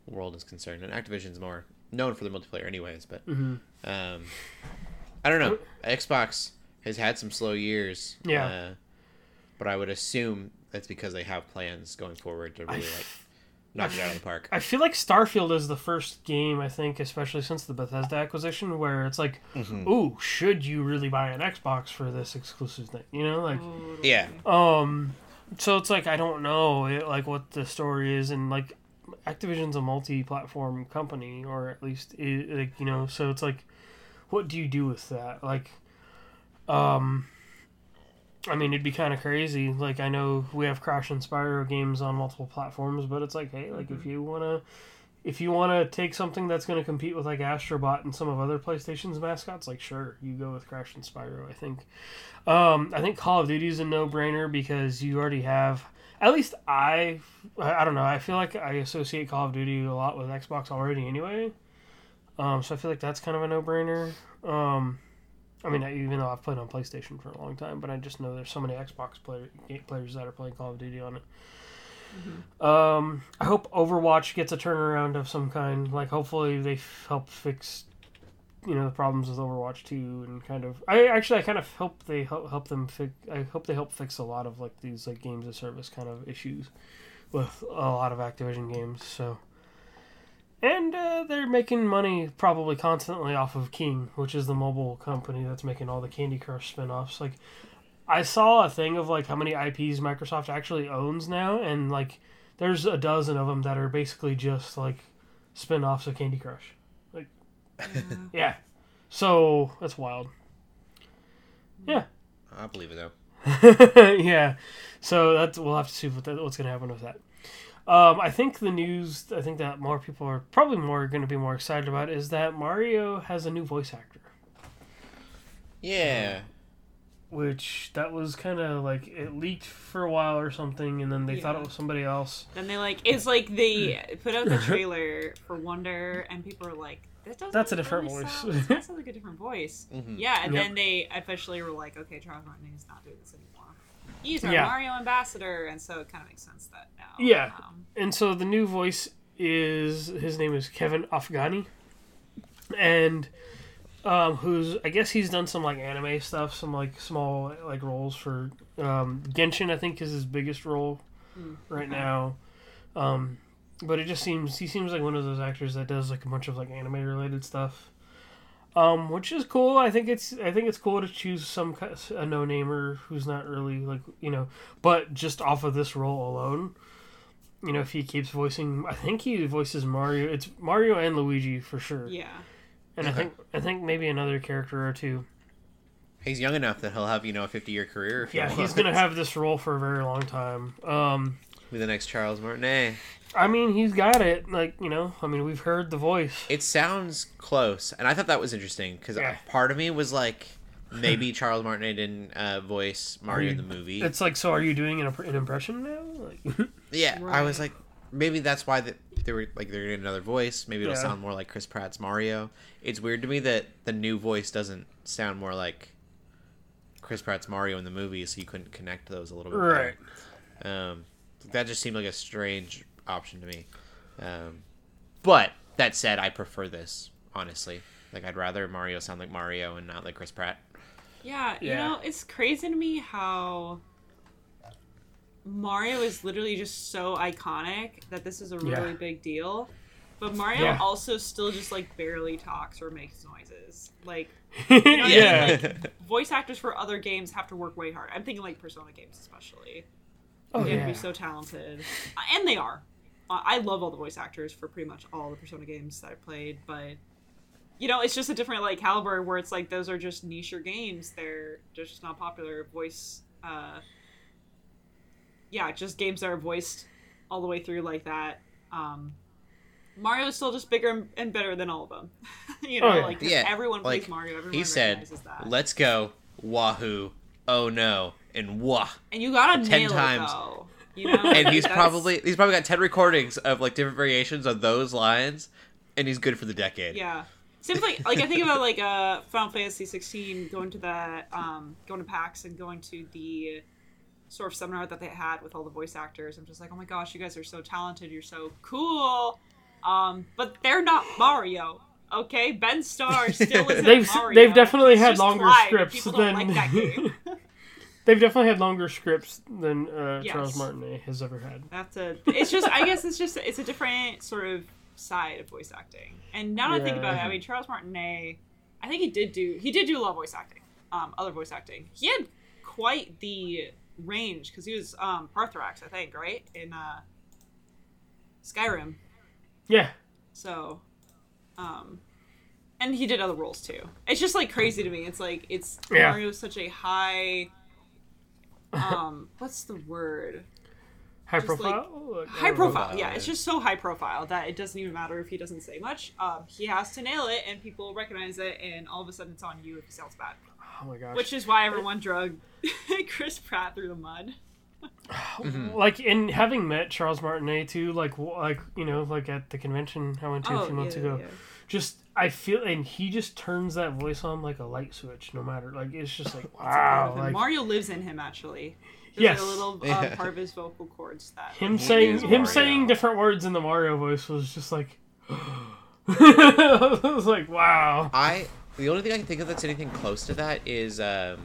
world is concerned. And Activision's more known for the multiplayer, anyways. But um, I don't know. Xbox has had some slow years. Yeah. Uh, but I would assume that's because they have plans going forward to really like knock it out of the park. I feel like Starfield is the first game I think, especially since the Bethesda acquisition, where it's like, ooh, should you really buy an Xbox for this exclusive thing? You know, like, Yeah. um, so it's like I don't know, it, like what the story is, and like Activision's a multi-platform company, or at least it, like you know, so it's like, what do you do with that? Like, um. I mean, it'd be kind of crazy. Like, I know we have Crash and Spyro games on multiple platforms, but it's like, hey, like if you wanna, if you wanna take something that's gonna compete with like Astrobot and some of other PlayStation's mascots, like sure, you go with Crash and Spyro. I think. Um, I think Call of Duty is a no-brainer because you already have. At least I, I I don't know. I feel like I associate Call of Duty a lot with Xbox already, anyway. Um, so I feel like that's kind of a no-brainer. Um, I mean, even though I've played on PlayStation for a long time, but I just know there's so many Xbox player, players that are playing Call of Duty on it. Um, I hope Overwatch gets a turnaround of some kind. Like, hopefully, they f- help fix, you know, the problems with Overwatch 2 and kind of. I actually, I kind of hope they help, help them fix. I hope they help fix a lot of like these like games of service kind of issues with a lot of Activision games. So. And uh, they're making money probably constantly off of King, which is the mobile company that's making all the Candy Crush spin-offs. Like I saw a thing of like how many IPs Microsoft actually owns now and like there's a dozen of them that are basically just like spin-offs of Candy Crush. Like yeah. So, that's wild. Yeah. I believe it though. yeah. So that's we'll have to see what that, what's going to happen with that. Um, I think the news. I think that more people are probably more going to be more excited about is that Mario has a new voice actor, Yeah. which that was kind of like it leaked for a while or something, and then they thought it was somebody else. Then they like it's like they put out the trailer for Wonder, and people are like, "That doesn't." That's a different really voice. Sound, that sounds like a different voice. Mhm. Yeah, and Yep. then they officially were like, "Okay, Charles Martin is not doing this anymore. He's our Yeah. Mario ambassador," and so it kind of makes sense that now. Yeah. Um, And so the new voice is his name is Kevin Afghani, and um, who's I guess he's done some like anime stuff, some like small like roles for um, Genshin. I think is his biggest role right now. Um, but it just seems he seems like one of those actors that does like a bunch of like anime related stuff. Um, which is cool. I think it's I think it's cool to choose some ki- a no namer who's not really like you know, but just off of this role alone. You know, if he keeps voicing, I think he voices Mario. It's Mario and Luigi for sure. Yeah. And I think I think maybe another character or two. He's young enough that he'll have you know a fifty year career. If Yeah, he's gonna have this role for a very long time. Um, be the next Charles Martinet. I mean, he's got it. Like you know, I mean, we've heard the voice. It sounds close, and I thought that was interesting because Yeah. part of me was like, maybe Charles Martinet didn't uh, voice Mario in the movie. It's like, so are you doing an, an impression now? Like, Yeah, I was like, maybe that's why that they were like they're getting another voice. Maybe it'll Yeah. sound more like Chris Pratt's Mario. It's weird to me that the new voice doesn't sound more like Chris Pratt's Mario in the movie, so you couldn't connect those a little bit. right. Um, that just seemed like a strange option to me. Um, but that said, I prefer this honestly. Like I'd rather Mario sound like Mario and not like Chris Pratt. Yeah, you Yeah. know, it's crazy to me how Mario is literally just so iconic that this is a really Yeah. big deal. But Mario Yeah. also still just like barely talks or makes noises. Like know what I mean? yeah. voice actors for other games have to work way hard. I'm thinking like Persona games especially. Oh They have yeah. to be so talented, Uh, and they are. Uh, I love all the voice actors for pretty much all the Persona games that I played, but you know, it's just a different like caliber where it's like those are just niche games. They're they're just not popular voice. Uh, yeah, just games that are voiced all the way through like that. Um, Mario's still just bigger and- and better than all of them. you know, Oh, yeah. like 'cause Yeah, everyone like, plays Mario. Everyone he said, that. "Let's go, Wahoo! Oh no!" And Wah. and you gotta 10 nail times. it though. You know, and he's That's- probably he's probably got 10 recordings of like different variations of those lines and he's good for the decade Yeah. Seems like like I think about like uh Final Fantasy 16 going to the um going to PAX and going to the sort of seminar that they had with all the voice actors. I'm just like, oh my gosh, you guys are so talented. You're so cool. Um, but they're not Mario. Okay, Ben Starr still isn't They've- Mario. they've definitely He's had longer Clyde, scripts than- like that game. They've definitely had longer scripts than uh, Yes. Charles Martinet has ever had. That's a. It's just. I guess it's just. It's a different sort of side of voice acting. And now that I think about it, I mean, Charles Martinet. I think he did do. He did do a lot of voice acting. Um, other voice acting. He had quite the range because he was um Paarthurnax, I think, right in uh Skyrim. Yeah. So, um, and he did other roles too. It's just like crazy to me. It's like it's Yeah. Mario's such a high. Um, what's the word? High Just, profile. Like, high profile profile, yeah yeah. it's just so high profile that it doesn't even matter if he doesn't say much um, he has to nail it and people recognize it and all of a sudden it's on you if he sounds bad Oh my gosh. which is why everyone drug chris pratt through the mud like in having met Charles Martinet too, like like you know, like at the convention I went to a few months Oh, yeah, ago. yeah. Just I feel, and he just turns that voice on like a light switch. No matter, like it's just like wow, like mario lives in him actually there's Yes. like a little Yeah. uh, part of his vocal cords that him He saying him Mario. saying different words in the Mario voice was just like. I was like, wow. i the only thing i can think of that's anything close to that is um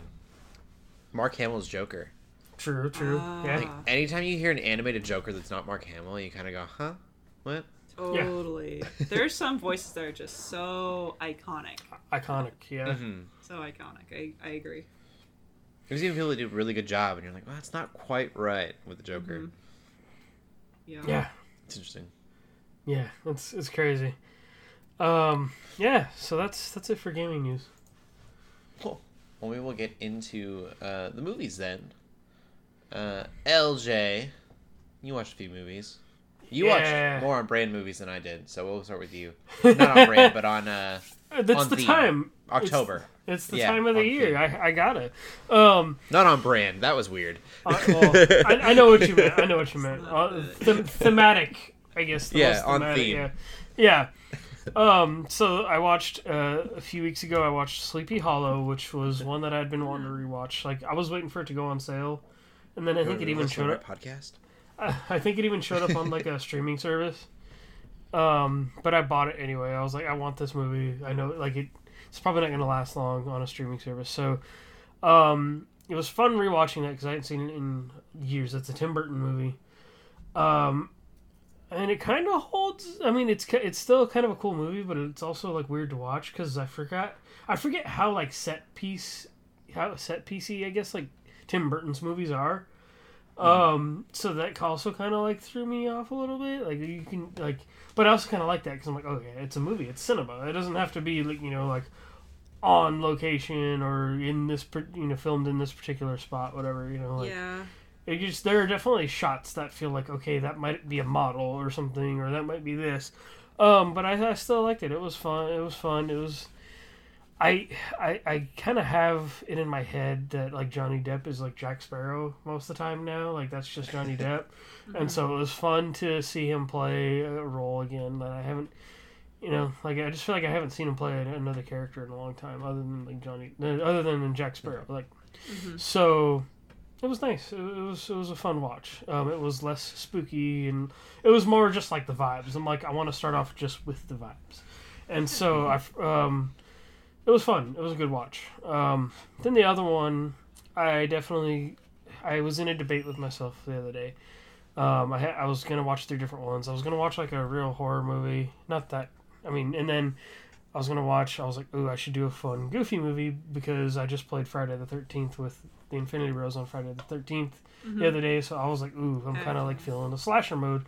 mark hamill's joker True, true. yeah. like anytime you hear an animated joker that's not mark hamill you kind of go huh what totally there's some voices that are just so iconic Iconic, yeah. hmm so iconic i, I agree there's even people that do a really good job and you're like well that's not quite right with the joker Mhm. yeah Yeah. it's interesting Yeah, it's it's crazy. Um, yeah, so that's that's it for gaming news. Cool. Well, we will get into uh, the movies then. Uh, LJ, you watched a few movies. You Yeah. watched more on brand movies than I did, so we'll start with you. Not on brand, but on uh, Uh, That's On the theme. time. October. It's the Yeah, time of the year. theme. I I got it. Um, Not on brand. That was weird. I, well, I, I know what you meant. I know what you meant. Uh, thematic, I guess. the Yeah, on thematic, theme. Yeah. yeah. Um, so I watched uh, a few weeks ago. I watched Sleepy Hollow, which was one that I'd been wanting to rewatch. Like I was waiting for it to go on sale, and then I think it even showed up. Podcast. I think it even showed up on like a streaming service. Um, but I bought it anyway. I was like, I want this movie. I know, like it. it's probably not going to last long on a streaming service. So, um, it was fun rewatching that because I hadn't seen it in years. It's a Tim Burton movie, um, and it kind of holds. I mean, it's it's still kind of a cool movie, but it's also like weird to watch because I forgot I forget how like set piece how set piecey I guess like Tim Burton's movies are. Um, so that also kind of like threw me off a little bit. Like you can like, but I also kind of like that because I'm like, okay, it's a movie, it's cinema. It doesn't have to be like you know like on location or in this you know filmed in this particular spot, whatever you know. Like, yeah. it just there are definitely shots that feel like okay, that might be a model or something, or that might be this. Um, but I, I still liked it. It was fun. It was fun. It was. I I, I kind of have it in my head that like Johnny Depp is like Jack Sparrow most of the time now. Like that's just Johnny Depp, and so it was fun to see him play a role again that I haven't. You know, like I just feel like I haven't seen him play another character in a long time, other than like Johnny, other than Jack Sparrow. Like, so it was nice. It, it was it was a fun watch. Um, it was less spooky and it was more just like the vibes. I'm like I want to start off just with the vibes, and so I um, it was fun. It was a good watch. Um, then the other one, I definitely I was in a debate with myself the other day. Um, I ha- I was gonna watch three different ones. I was gonna watch like a real horror movie, not that. I mean, and then I was gonna watch. I was like, ooh, I should do a fun, goofy movie because I just played Friday the Thirteenth with the Infinity Bros on Friday the 13th the other day. So I was like, ooh, I'm kind of like feeling the slasher mode.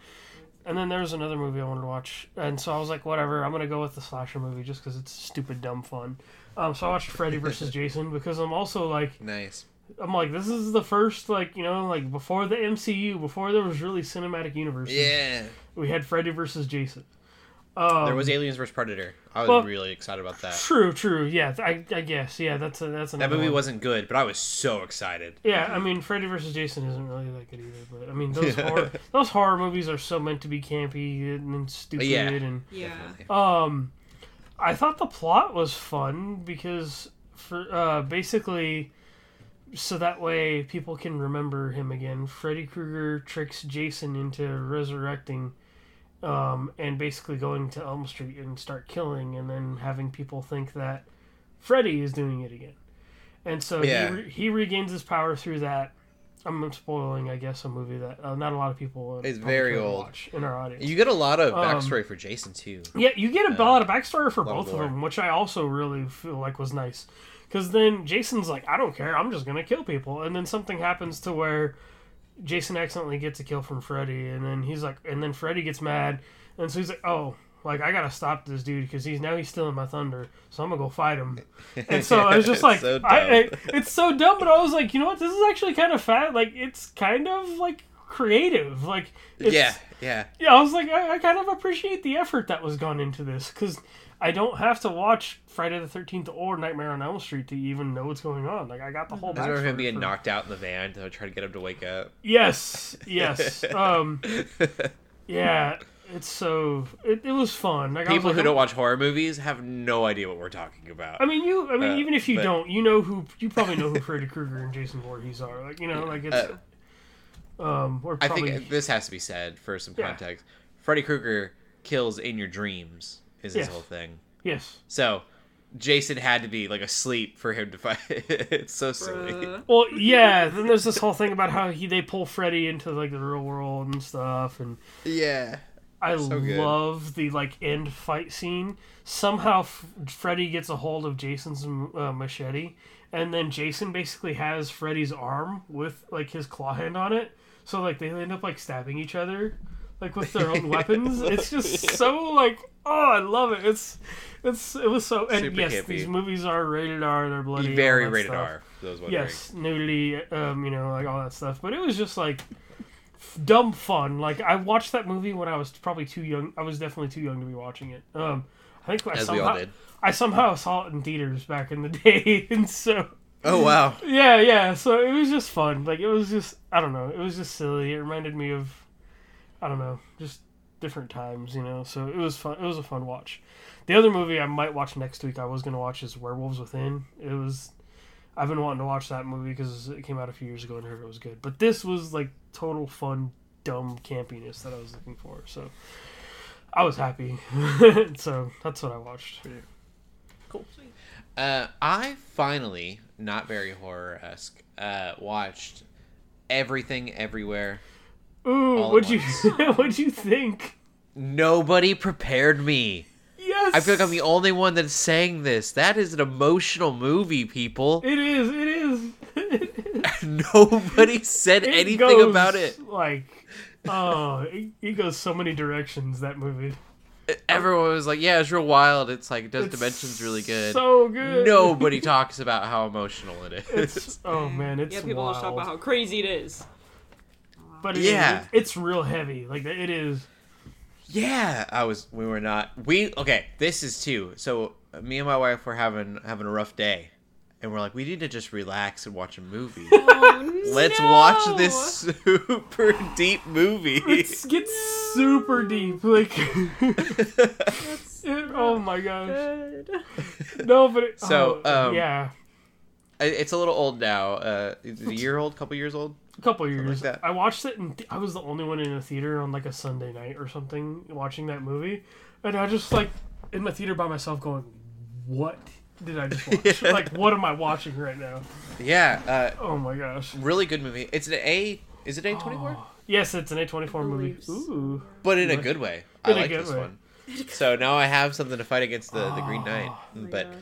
And then there was another movie I wanted to watch, and so I was like, whatever, I'm gonna go with the slasher movie just because it's stupid, dumb fun. Um, so I watched Freddy versus Jason because I'm also like, Nice. I'm like, this is the first like you know like before the MCU, before there was really cinematic universe. Yeah. we had Freddy versus Jason. Um, There was Aliens vs Predator. I was well- really excited about that. True, true. Yeah, I, I guess. Yeah, that's a, that's That movie one. wasn't good, but I was so excited. Yeah, I mean, Freddy vs. Jason isn't really that good either. But I mean, those horror, those horror movies are so meant to be campy and, and stupid. Yeah. And Yeah. um, I thought the plot was fun because for uh, basically, so that way people can remember him again. Freddy Krueger tricks Jason into resurrecting. Um, and basically going to Elm Street and start killing, and then having people think that Freddy is doing it again. And so Yeah. he, re- he regains his power through that. I'm spoiling, I guess, a movie that uh, not a lot of people It's very old. watch in our audience. You get a lot of Um, backstory for Jason too. Yeah, you get a Uh, lot of backstory for of both of them, which I also really feel like was nice. Because then Jason's like, I don't care, I'm just gonna kill people, and then something happens to where Jason accidentally gets a kill from Freddy, and then he's like, and then Freddy gets mad, and so he's like, oh. Like I gotta stop this dude because he's now he's stealing my thunder, so I'm gonna go fight him. And so I was just like, so I, I, it's so dumb, but I was like, you know what? This is actually kind of fat. Like it's kind of like creative. Like it's, yeah, yeah. yeah, I was like, I, I kind of appreciate the effort that was gone into this because I don't have to watch Friday the Thirteenth or Nightmare on Elm Street to even know what's going on. Like, I got the whole. I remember him being for- knocked out in the van to try to get him to wake up. Yes, yes. um, yeah, it's so it, it was fun. Like, I was People like, who I'm- don't watch horror movies have no idea what we're talking about. I mean, you. I mean, Uh, even if you but- don't, you know who. You probably know who Freddy Krueger and Jason Voorhees are. Like, you know, like it's. Uh, um, we're I think this has to be said for some Yeah. context. Freddy Krueger kills in your dreams is his whole thing. yes. So Jason had to be like asleep for him to fight. it's so silly. Bruh. Well, yeah. Then there's this whole thing about how he they pull Freddy into like the real world and stuff, and Yeah. I So love the like end fight scene. Somehow F- Freddy gets a hold of Jason's uh, machete, and then Jason basically has Freddy's arm with like his claw hand on it. So like they end up like stabbing each other, like with their own weapons. It's just so like oh I love it. It's it's it was so and Super yes campy. these movies are rated R. They're bloody. Very rated stuff. R. Those. Yes, nudity, um, you know, like all that stuff. But it was just like f- dumb fun. Like I watched that movie when I was probably too young. I was definitely too young to be watching it. Um, I think I As we somehow all did. I somehow saw it in theaters back in the day, and so Oh wow. yeah, yeah. So it was just fun. Like it was just I don't know. It was just silly. It reminded me of I don't know, just different times, you know. So it was fun. It was a fun watch. The other movie I might watch next week, I was gonna watch is Werewolves Within. It was. I've been wanting to watch that movie because it came out a few years ago and heard it was good. But this was like total fun, dumb campiness that I was looking for. So I was happy. so that's what I watched. Cool. Uh, I finally, not very horror esque, uh, watched everything everywhere. Ooh, All what'd you what'd you think? Nobody prepared me. Yes, I feel like I'm the only one that's saying this. That is an emotional movie, people. It is. It is. Nobody said It anything goes, about it. Like, oh, it, it goes so many directions. That movie. Everyone was like, "Yeah, it's real wild." It's like it does It's dimensions really good. So good. Nobody talks about how emotional it is. It's oh man, it's yeah, people wild. always talk about how crazy it is. But it Yeah. is- it's real heavy. Like it is. Yeah, I was. We were not. We okay. This is too. So me and my wife were having having a rough day, and we're like, we need to just relax and watch a movie. Oh, Let's no! watch this super deep movie. It gets super deep. Like, it, oh my gosh. good. No, but it, So, oh, um, yeah, it's a little old now. Uh, is it a year old, couple years old. A couple years. that. I watched it, and I was the only one in a theater on like a Sunday night or something watching that movie, and I just like in my theater by myself going, "What did I just watch? Yeah. Like, what am I watching right now? Yeah, uh, Oh my gosh." really good movie. It's an A. Is it A twenty four? Yes, it's an A24 movie. Ooh. But in a good way. I In a like good this way. one. So now I have something to fight against the, the Green Knight. Oh but gosh.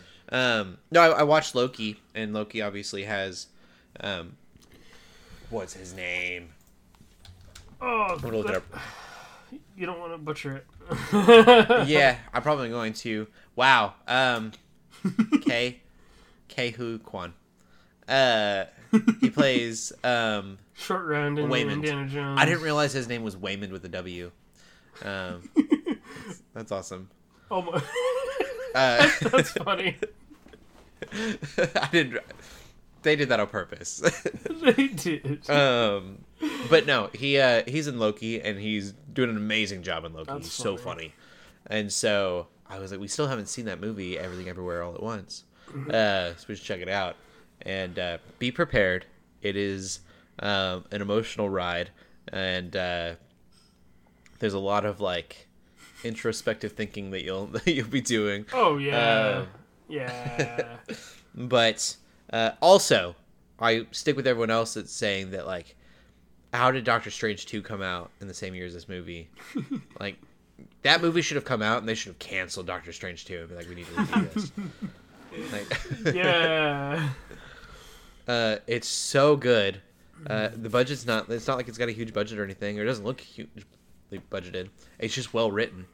um, no, I, I watched Loki, and Loki obviously has um, what's his name? Oh, I'm gonna look it up. you don't want to butcher it. yeah, I'm probably going to. Wow. Um, K, Ke Huy Quan. Uh, he plays. Um, Short round in Waymond. Indiana Jones. I didn't realize his name was Waymond with a W. Um, that's, that's awesome. Oh my. Uh, That's funny. I didn't. They did that on purpose. they did. um, but no, he uh, he's in Loki, and he's doing an amazing job in Loki. That's he's so funny. funny, and so I was like, we still haven't seen that movie, Everything Everywhere All at Once. Mm-hmm. Uh, so we should check it out, and uh, be prepared. It is um, an emotional ride, and uh, there's a lot of like introspective thinking that you'll that you'll be doing. oh yeah. uh, yeah. But uh, also, I stick with everyone else that's saying that like, how did Doctor Strange two come out in the same year as this movie? like, that movie should have come out and they should have canceled Doctor Strange two and be like, we need to do this. like, Yeah. uh, it's so good. Uh, the budget's not. It's not like it's got a huge budget or anything, or it doesn't look hugely budgeted. It's just well written.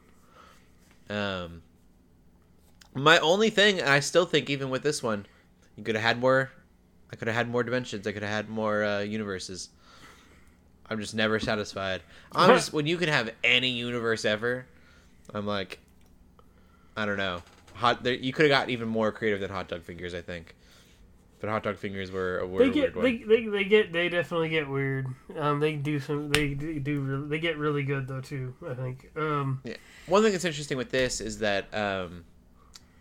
Um, my only thing, and I still think even with this one, you could have had more. I could have had more dimensions. I could have had more uh, universes. I'm just never satisfied. I'm just when you can have any universe ever. I'm like, I don't know. Hot. There, you could have got even more creative than hot dog fingers. I think. But hot dog fingers were a, were They get weird one. they, they they get they definitely get weird. Um, they do some they do, do they get really good though too. I think. Um, Yeah. One thing that's interesting with this is that um,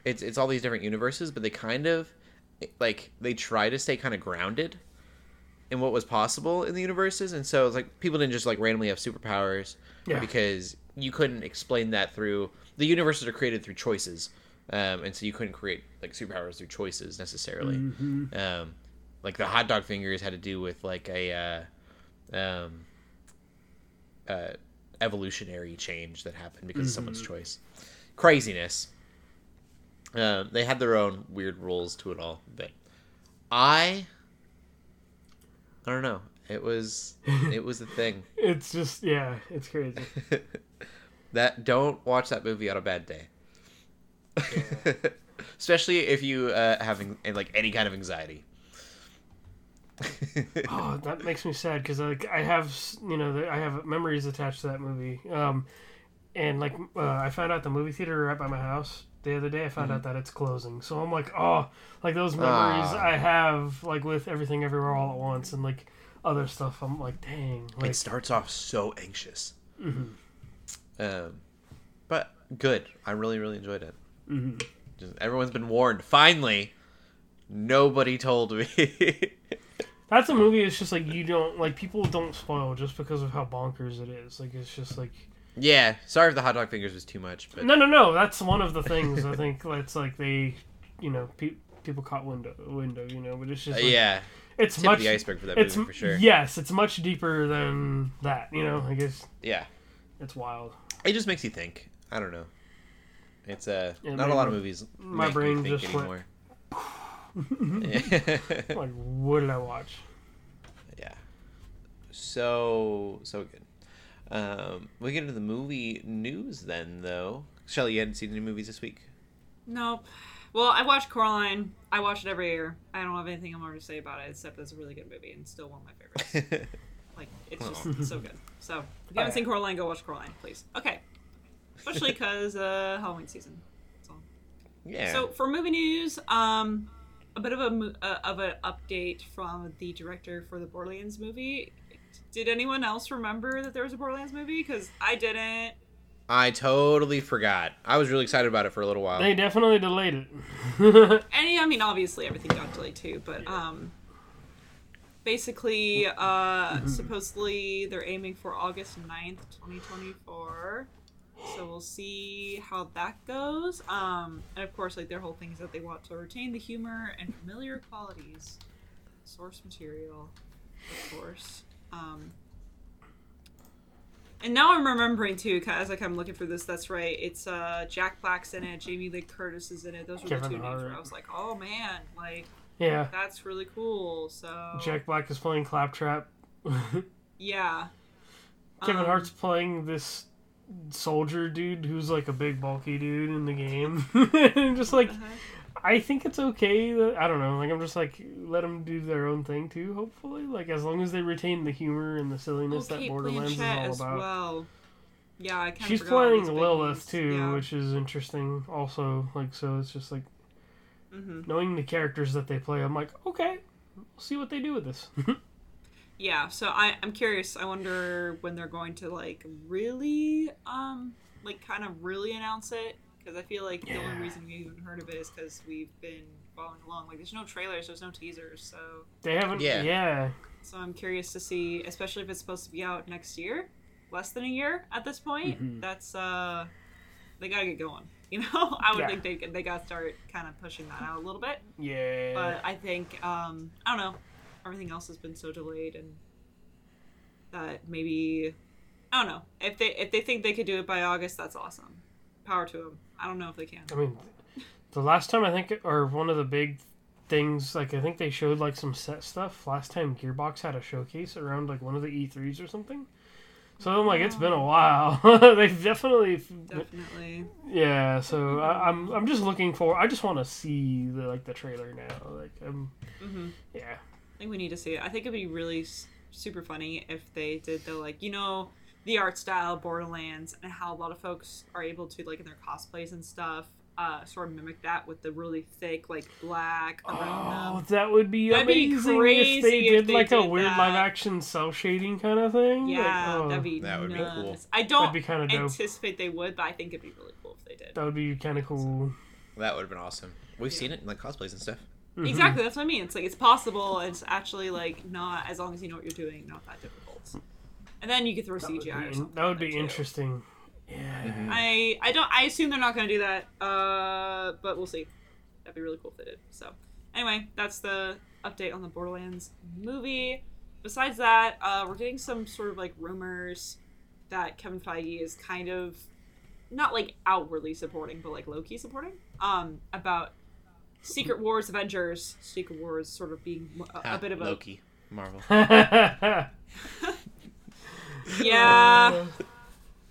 it's it's all these different universes, but they kind of like they try to stay kind of grounded in what was possible in the universes, and so it's like people didn't just like randomly have superpowers Yeah. because you couldn't explain that through the universes are created through choices, um, and so you couldn't create like superpowers through choices necessarily. Um, like the hot dog fingers had to do with like a uh, um, uh, evolutionary change that happened because of someone's choice. Craziness. Um, they had their own weird rules to it all, but I, I don't know. It was it was a thing. it's just yeah, it's crazy. that don't watch that movie on a bad day. Especially if you uh, having like any kind of anxiety. oh, that makes me sad because like I have you know I have memories attached to that movie. Um, and like uh, I found out the movie theater right by my house the other day. I found out that it's closing, so I'm like, oh, like those memories Ah. I have like with everything everywhere all at once and like other stuff. I'm like, dang, like it starts off so anxious. Mhm. Um, but good. I really, really enjoyed it. Mhm. Just, everyone's been warned. Finally, nobody told me. that's a movie. It's just like you don't like people don't spoil just because of how bonkers it is. Like it's just like yeah, sorry if the hot dog fingers was too much, but no, no, no. That's one of the things I think. It's like they, you know, pe- people caught window window, you know. But it's Uh, just like, yeah, it's tip much the iceberg for that it's movie for sure. yes, it's much deeper than that. You know, I guess Yeah, it's wild. it just makes you think. I don't know. It's uh, Yeah, not a lot of movies. my brain just went- anymore. Like, what did I watch? yeah. So so good. Um, we get into the movie news then, though. Shelly, you hadn't seen any movies this week. Nope. Well, I watched Coraline. I watch it every year. I don't have anything more to say about it except it's a really good movie and still one of my favorites. Like it's just it's so good. So if you haven't yeah. seen Coraline, go watch Coraline, please. Okay. Especially because uh, Halloween season. Yeah. So for movie news, um, a bit of a uh, of an update from the director for the Borderlands movie. Did anyone else remember that there was a Borderlands movie? Because I didn't. I totally forgot. I was really excited about it for a little while. They definitely delayed it. Any, I mean, obviously everything got delayed too, but um, basically, uh, supposedly they're aiming for August 9th, 2024. So we'll see how that goes. Um, and of course, like their whole thing is that they want to retain the humor and familiar qualities, source material, of course. Um, and now I'm remembering too, 'cause as like I'm looking for this. That's right. It's uh, Jack Black's in it. Jamie Lee Curtis is in it. Those were the Kevin two names where I was like, oh man, like yeah, that's really cool. So Jack Black is playing Claptrap. yeah, Kevin Um, Hart's playing this soldier dude who's like a big bulky dude in the game. just like uh-huh. I think it's okay that I don't know, like I'm just like let them do their own thing too, hopefully. Like as long as they retain the humor and the silliness that Borderlands is all about. well. Yeah, I kind She's of forgot all playing Lilith too, Yeah. which is interesting also. Like so it's just like Mhm. knowing the characters that they play, I'm like, okay, we'll see what they do with this. Yeah, so I, I'm curious. I wonder when they're going to like really, um, like kind of really announce it because I feel like the only reason we even heard of it is because we've been following along. Like, there's no trailers, there's no teasers, so they haven't Yeah. yeah. so I'm curious to see, especially if it's supposed to be out next year, less than a year at this point. Mhm. That's uh, they gotta get going. You know, I would Yeah. think they they gotta start kind of pushing that out a little bit. Yeah. But I think um, I don't know. Everything else has been so delayed, and that maybe I don't know if they if they think they could do it by August. That's awesome. Power to them. I don't know if they can. I mean, the last time I think, or one of the big things, like I think they showed like some set stuff. Last time Gearbox had a showcase around like one of the E3s or something. So I'm like, it's been a while. They've definitely, Definitely. yeah. So I, I'm, I'm just looking for. I just want to see the like the trailer now. Like, I'm, hmm yeah. I think we need to see it. I think it'd be really s- super funny if they did the like you know the art style Borderlands and how a lot of folks are able to like in their cosplays and stuff uh sort of mimic that with the really thick like black around Oh, them. that would be That'd be amazing if crazy they if did they like a weird that. live action cell shading kind of thing. Like, Yeah, oh, that'd be That would be nuts. cool. I don't be kinda dope. anticipate they would, but I think it'd be really cool if they did. that would be kind of cool. That would have been awesome. We've seen it in like cosplays and stuff. Mhm. Exactly, that's what I mean. It's like it's possible. It's actually like not as long as you know what you're doing, not that difficult. And then you could throw That would CGI. or be, that would in there, be too. interesting. Yeah. I I don't I assume they're not going to do that, uh, but we'll see. That'd be really cool if they did. So anyway, that's the update on the Borderlands movie. Besides that, uh, we're getting some sort of like rumors that Kevin Feige is kind of not like outwardly supporting, but like low key supporting um, about Secret Wars Avengers. Secret Wars sort of being a, a bit of a Loki, Marvel. yeah.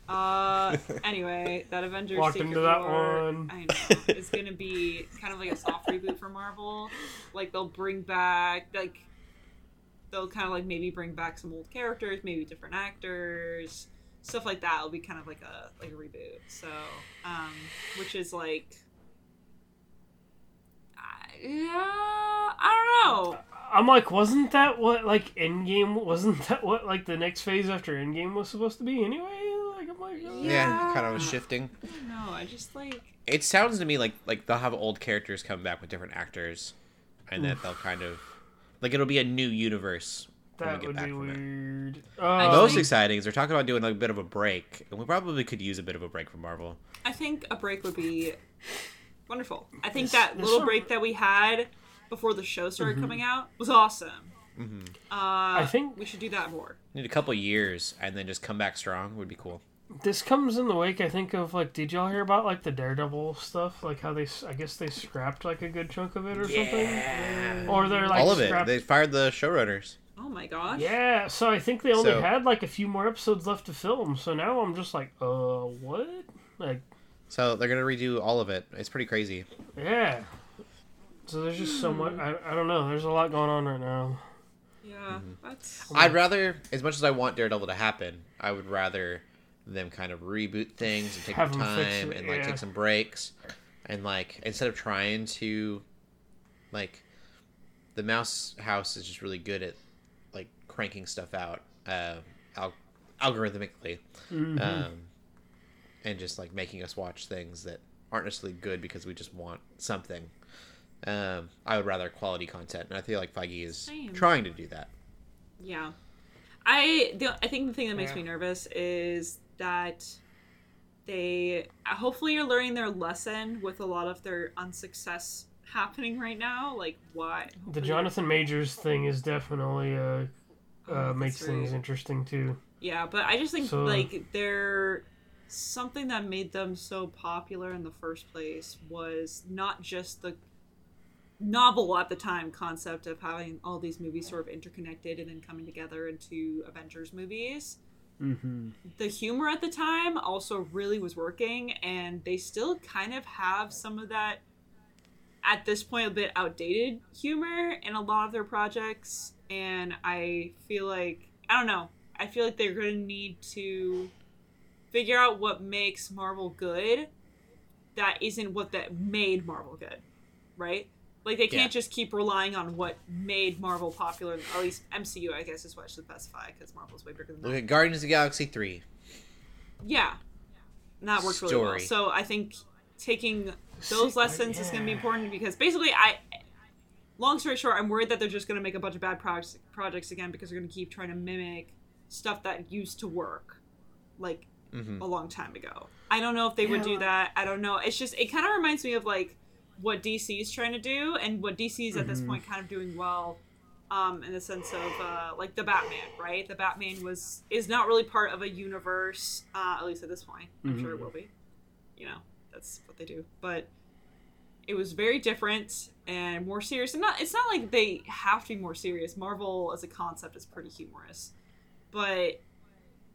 Uh, anyway, that Avengers Walked Secret into that War, one. I know is gonna be kind of like a soft reboot for Marvel. Like they'll bring back like they'll kind of like maybe bring back some old characters, maybe different actors, stuff like that. It'll be kind of like a like a reboot. So, um, which is like, I- yeah, I don't know. I'm like, wasn't that what like Endgame? Wasn't that what like the next phase after Endgame was supposed to be anyway? Like I'm like, uh, yeah, Yeah. kind of was shifting. No, I just like It sounds to me like like they'll have old characters come back with different actors, and that they'll kind of like it'll be a new universe when that we get would back be from weird. I Uh, Most think- exciting is they're talking about doing like a bit of a break, and we probably could use a bit of a break from Marvel. I think a break would be wonderful. I think This- that this little one- break that we had before the show started coming out was awesome. Mm-hmm. Uh, I think- we should do that more. Need a couple years and then just come back strong would be cool. This comes in the wake, I think, of like, did y'all hear about like the Daredevil stuff? Like how they, I guess they scrapped like a good chunk of it or something, or they're like All of it. They fired the showrunners. Oh my gosh. Yeah, so I think they only So- had like a few more episodes left to film. So now I'm just like, uh, what? Like, So they're gonna redo all of it. It's pretty crazy. yeah. So there's just so much. I, I don't know. There's a lot going on right now. Yeah, Mm-hmm. that's I'd rather, as much as I want Daredevil to happen, I would rather them kind of reboot things and take Have their 'em time it, and like yeah. take some breaks, and like instead of trying to, like, the Mouse House is just really good at like cranking stuff out, uh, al- algorithmically, Mm-hmm. um, and just like making us watch things that aren't necessarily good because we just want something. Um, I would rather quality content, and I feel like Feige is Same. trying to do that. yeah. I the, I think the thing that makes Yeah. me nervous is that they hopefully are learning their lesson with a lot of their unsuccess happening right now. Like why The Jonathan Majors thing is definitely uh, uh that's makes things interesting too. Yeah, but I just think So- like they're something that made them so popular in the first place was not just the novel at the time concept of having all these movies sort of interconnected and then coming together into Avengers movies. Mm-hmm. The humor at the time also really was working, and they still kind of have some of that at this point a bit outdated humor in a lot of their projects and i feel like i don't know i feel like they're going to need to figure out what makes marvel good that isn't what that made marvel good right like they can't Yeah. just keep relying on what made marvel popular at least mcu i guess is what I should specify because marvel's way bigger than Look that at Guardians of the Galaxy 3. yeah. And that worked really well. Story. so i think taking those See, lessons is going to be important because basically i long story short i'm worried that they're just going to make a bunch of bad projects projects again because they're going to keep trying to mimic stuff that used to work like hmm a long time ago. I don't know if they would do that. I don't know. It's just it kind of reminds me of like what dc is trying to do and what dc is at this Mhm. point kind of doing well um, in the sense of uh, like the Batman, right? The Batman was is not really part of a universe, uh, at least at this point. I'm sure it Mhm. will be. You know, that's what they do. But it was very different and more serious. And not it's not like they have to be more serious. Marvel as a concept is pretty humorous, but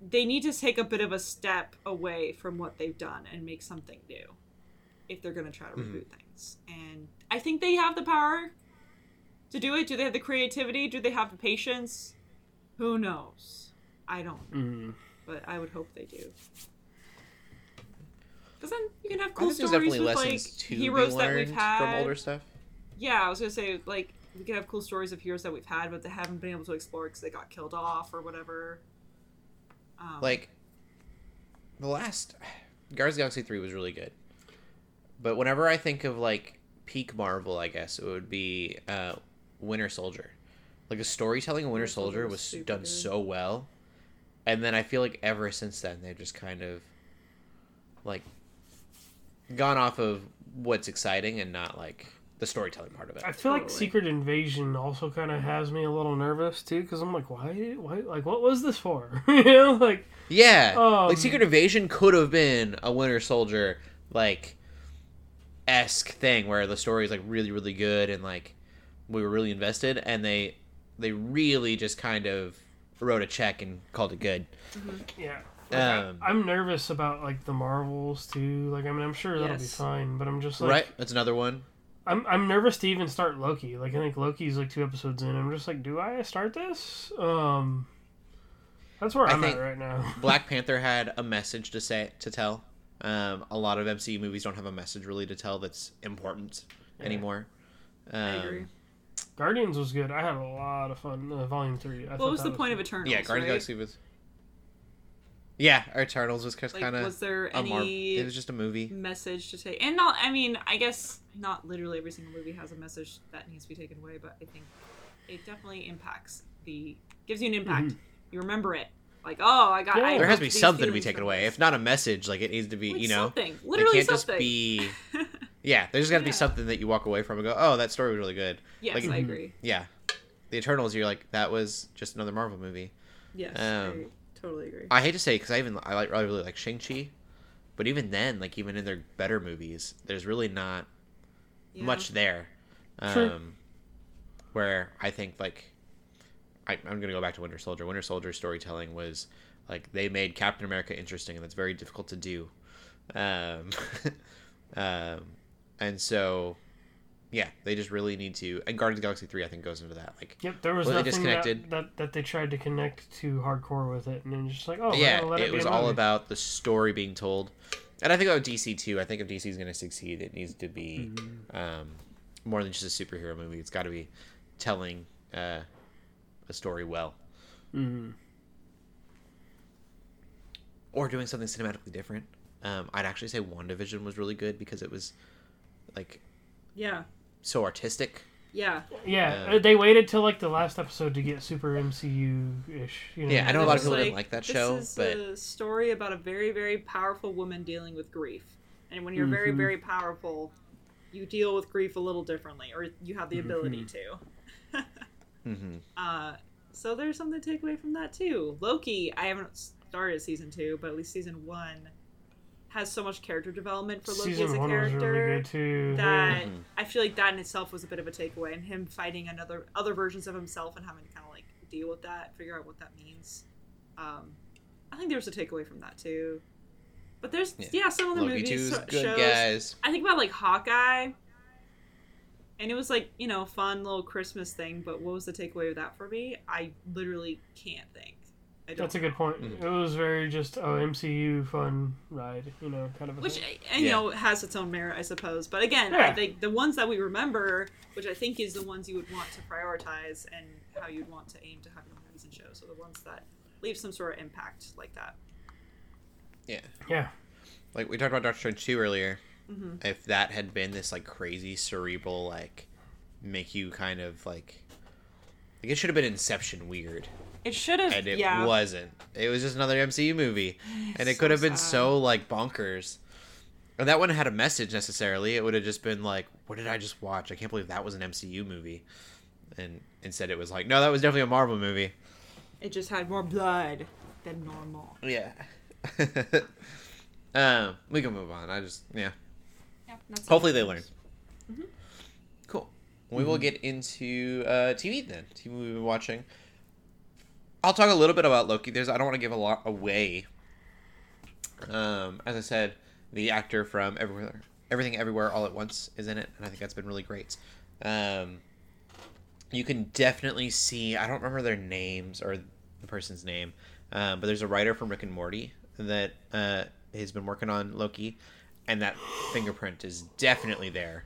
they need to take a bit of a step away from what they've done and make something new if they're going to try to Mhm. reboot things. And I think they have the power to do it. Do they have the creativity? Do they have the patience? Who knows? I don't, Mm-hmm. but I would hope they do. Because then you can have cool stories definitely with like to heroes that we've had. from older stuff. Yeah, I was gonna say like we could have cool stories of heroes that we've had, but they haven't been able to explore because they got killed off or whatever. Um, Like, the last Guardians of the Galaxy 3 was really good. But whenever I think of, like, peak Marvel, I guess, it would be uh, Winter Soldier. Like, the storytelling of Winter Winter Soldier Soldier was was done good. so well. And then I feel like ever since then, they've just kind of, like, gone off of what's exciting and not, like, the storytelling part of it. I feel like Secret Invasion also kind of has me a little nervous too, because I'm like, why, why, like, what was this for? you know, like, Yeah, Um, like Secret Invasion could have been a Winter Soldier like esque thing where the story is like really really good and like we were really invested and they they really just kind of wrote a check and called it good. yeah. Like, I- Um, I'm nervous about like the Marvels too. Like, I mean, I'm sure that'll be fine, but I'm just like, right, that's another one. I'm I'm nervous to even start Loki. Like, I think Loki's like two episodes in. I'm just like, do I start this? Um, that's where I I'm at right now. Black Panther had a message to say to tell. Um, a lot of MCU movies don't have a message really to tell that's important Yeah. anymore. Um, I agree. Guardians was good. I had a lot of fun. Uh, Volume three. I What was that the point of good. Eternals? Yeah, Guardians right? Galaxy was. Yeah, Eternals was Like, kind of was there a Mar- any It was just a movie. message to take? And not, I mean, I guess not literally every single movie has a message that needs to be taken away, but I think it definitely impacts the gives you an impact. Mm-hmm. You remember it, like, oh, I got. Yeah. I There has to be something to be taken away. If not a message, like it needs to be, Like you know, something, it can't something. just be. Yeah, there's got to be something that you walk away from and go, "Oh, that story was really good." Yes, Like- I agree. Yeah, the Eternals. You're like, that was just another Marvel movie. Yes, Um, I totally agree. I hate to say because I even I like I really like Shang Chi, but even then, like even in their better movies, there's really not Yeah. much there. True. Um, where I think like I, I'm gonna go back to Winter Soldier. Winter Soldier storytelling was like they made Captain America interesting, and that's very difficult to do. Um, um, and so yeah, they just really need to. And Guardians of the Galaxy three, I think, goes into that. Like Yep, there was nothing disconnected. that, that that they tried to connect to hardcore with it, and then just like, oh, yeah, well, it it, was all movie. about the story being told. And I think about DC too. I think if DC is going to succeed, it needs to be Mm-hmm. um, more than just a superhero movie. It's got to be telling uh, a story well, Mhm. or doing something cinematically different. Um, I'd actually say WandaVision was really good because it was like yeah, so artistic. yeah. Yeah, Uh, uh, they waited till like the last episode to get super MCU ish. You know? Yeah, I know a lot of people was didn't like that this show, is but- a story about a very, very powerful woman dealing with grief. And when you're very, Mhm. very powerful, you deal with grief a little differently, or you have the ability to. hmm Uh, so there's something to take away from that too. Loki, I haven't started season two, but at least season one has so much character development for Loki Season as a one was character really good too. that Mhm. I feel like that in itself was a bit of a takeaway, and him fighting another other versions of himself and having to kind of like deal with that, figure out what that means. Um, I think there's a takeaway from that too. But there's Yeah. yeah, some of the Loki movies so- good, shows. guys. I think about like Hawkeye, and it was like you know fun little Christmas thing. But what was the takeaway of that for me? I literally can't think. I don't. That's a good point. Mhm. It was very just a MCU fun ride, you know, kind of. A Which thing. and, you Yeah. know has its own merit, I suppose. But again, I think the ones that we remember, which I think is the ones you would want to prioritize and how you'd want to aim to have your movies and shows, are the ones that leave some sort of impact like that. Yeah, yeah, like we talked about Doctor Strange two earlier. Mhm. If that had been this like crazy cerebral like make you kind of like like it should have been Inception weird, It should have. and it yeah. wasn't. It was just another MCU movie, and it so could have been sad. so like bonkers. And that wouldn't have had a message necessarily. It would have just been like, "What did I just watch? I can't believe that was an MCU movie." And instead, it was like, "No, that was definitely a Marvel movie." It just had more blood than normal. Yeah. um, we can move on. I just yeah. Yeah. That's Hopefully they learn. Mm-hmm. Cool. We will get into uh, TV then. TV we've been watching. I'll talk a little bit about Loki. There's I don't want to give a lot away. Um, as I said, the actor from Everywhere, Everything Everywhere All at Once is in it, and I think that's been really great. Um, you can definitely see. I don't remember their names or the person's name, um, but there's a writer from Rick and Morty that uh, has been working on Loki, and that fingerprint is definitely there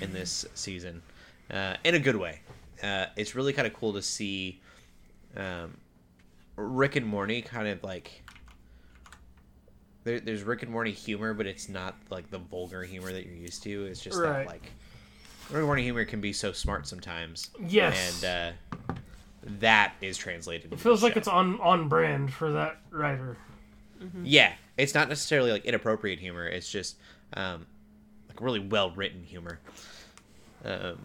in this season, uh, in a good way. Uh, it's really kind of cool to see um, Rick and Morty kind of like. There, there's Rick and Morty humor, but it's not like the vulgar humor that you're used to. It's just Right. that like Rick and Morty humor can be so smart sometimes. Yes. and uh, that is translated. it feels like it's on on brand for that writer. Yeah, it's not necessarily like inappropriate humor. It's just um, like really well written humor. Um,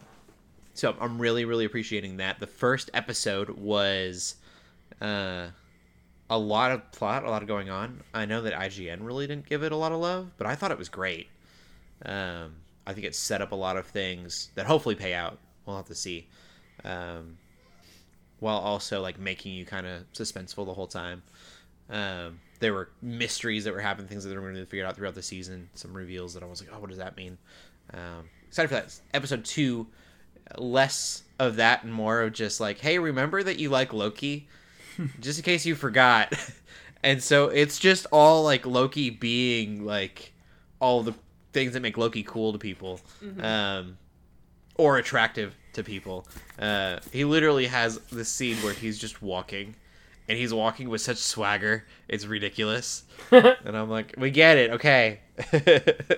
so I'm really really appreciating that. The first episode was uh, a lot of plot, a lot of going on. I know that IGN really didn't give it a lot of love, but I thought it was great. Um, I think it set up a lot of things that hopefully pay out. We'll have to see. Um, while also like making you kind of suspenseful the whole time. Um, there were mysteries that were happening, things that they were going to figure out throughout the season. Some reveals that I was like, oh, what does that mean? Um, excited for that. Episode two, less of that and more of just like, hey, remember that you like Loki, just in case you forgot. and so it's just all like Loki being like all the things that make Loki cool to people, um, or attractive to people. Uh, he literally has this scene where he's just walking and he's walking with such swagger. It's ridiculous. and I'm like, we get it, okay. That's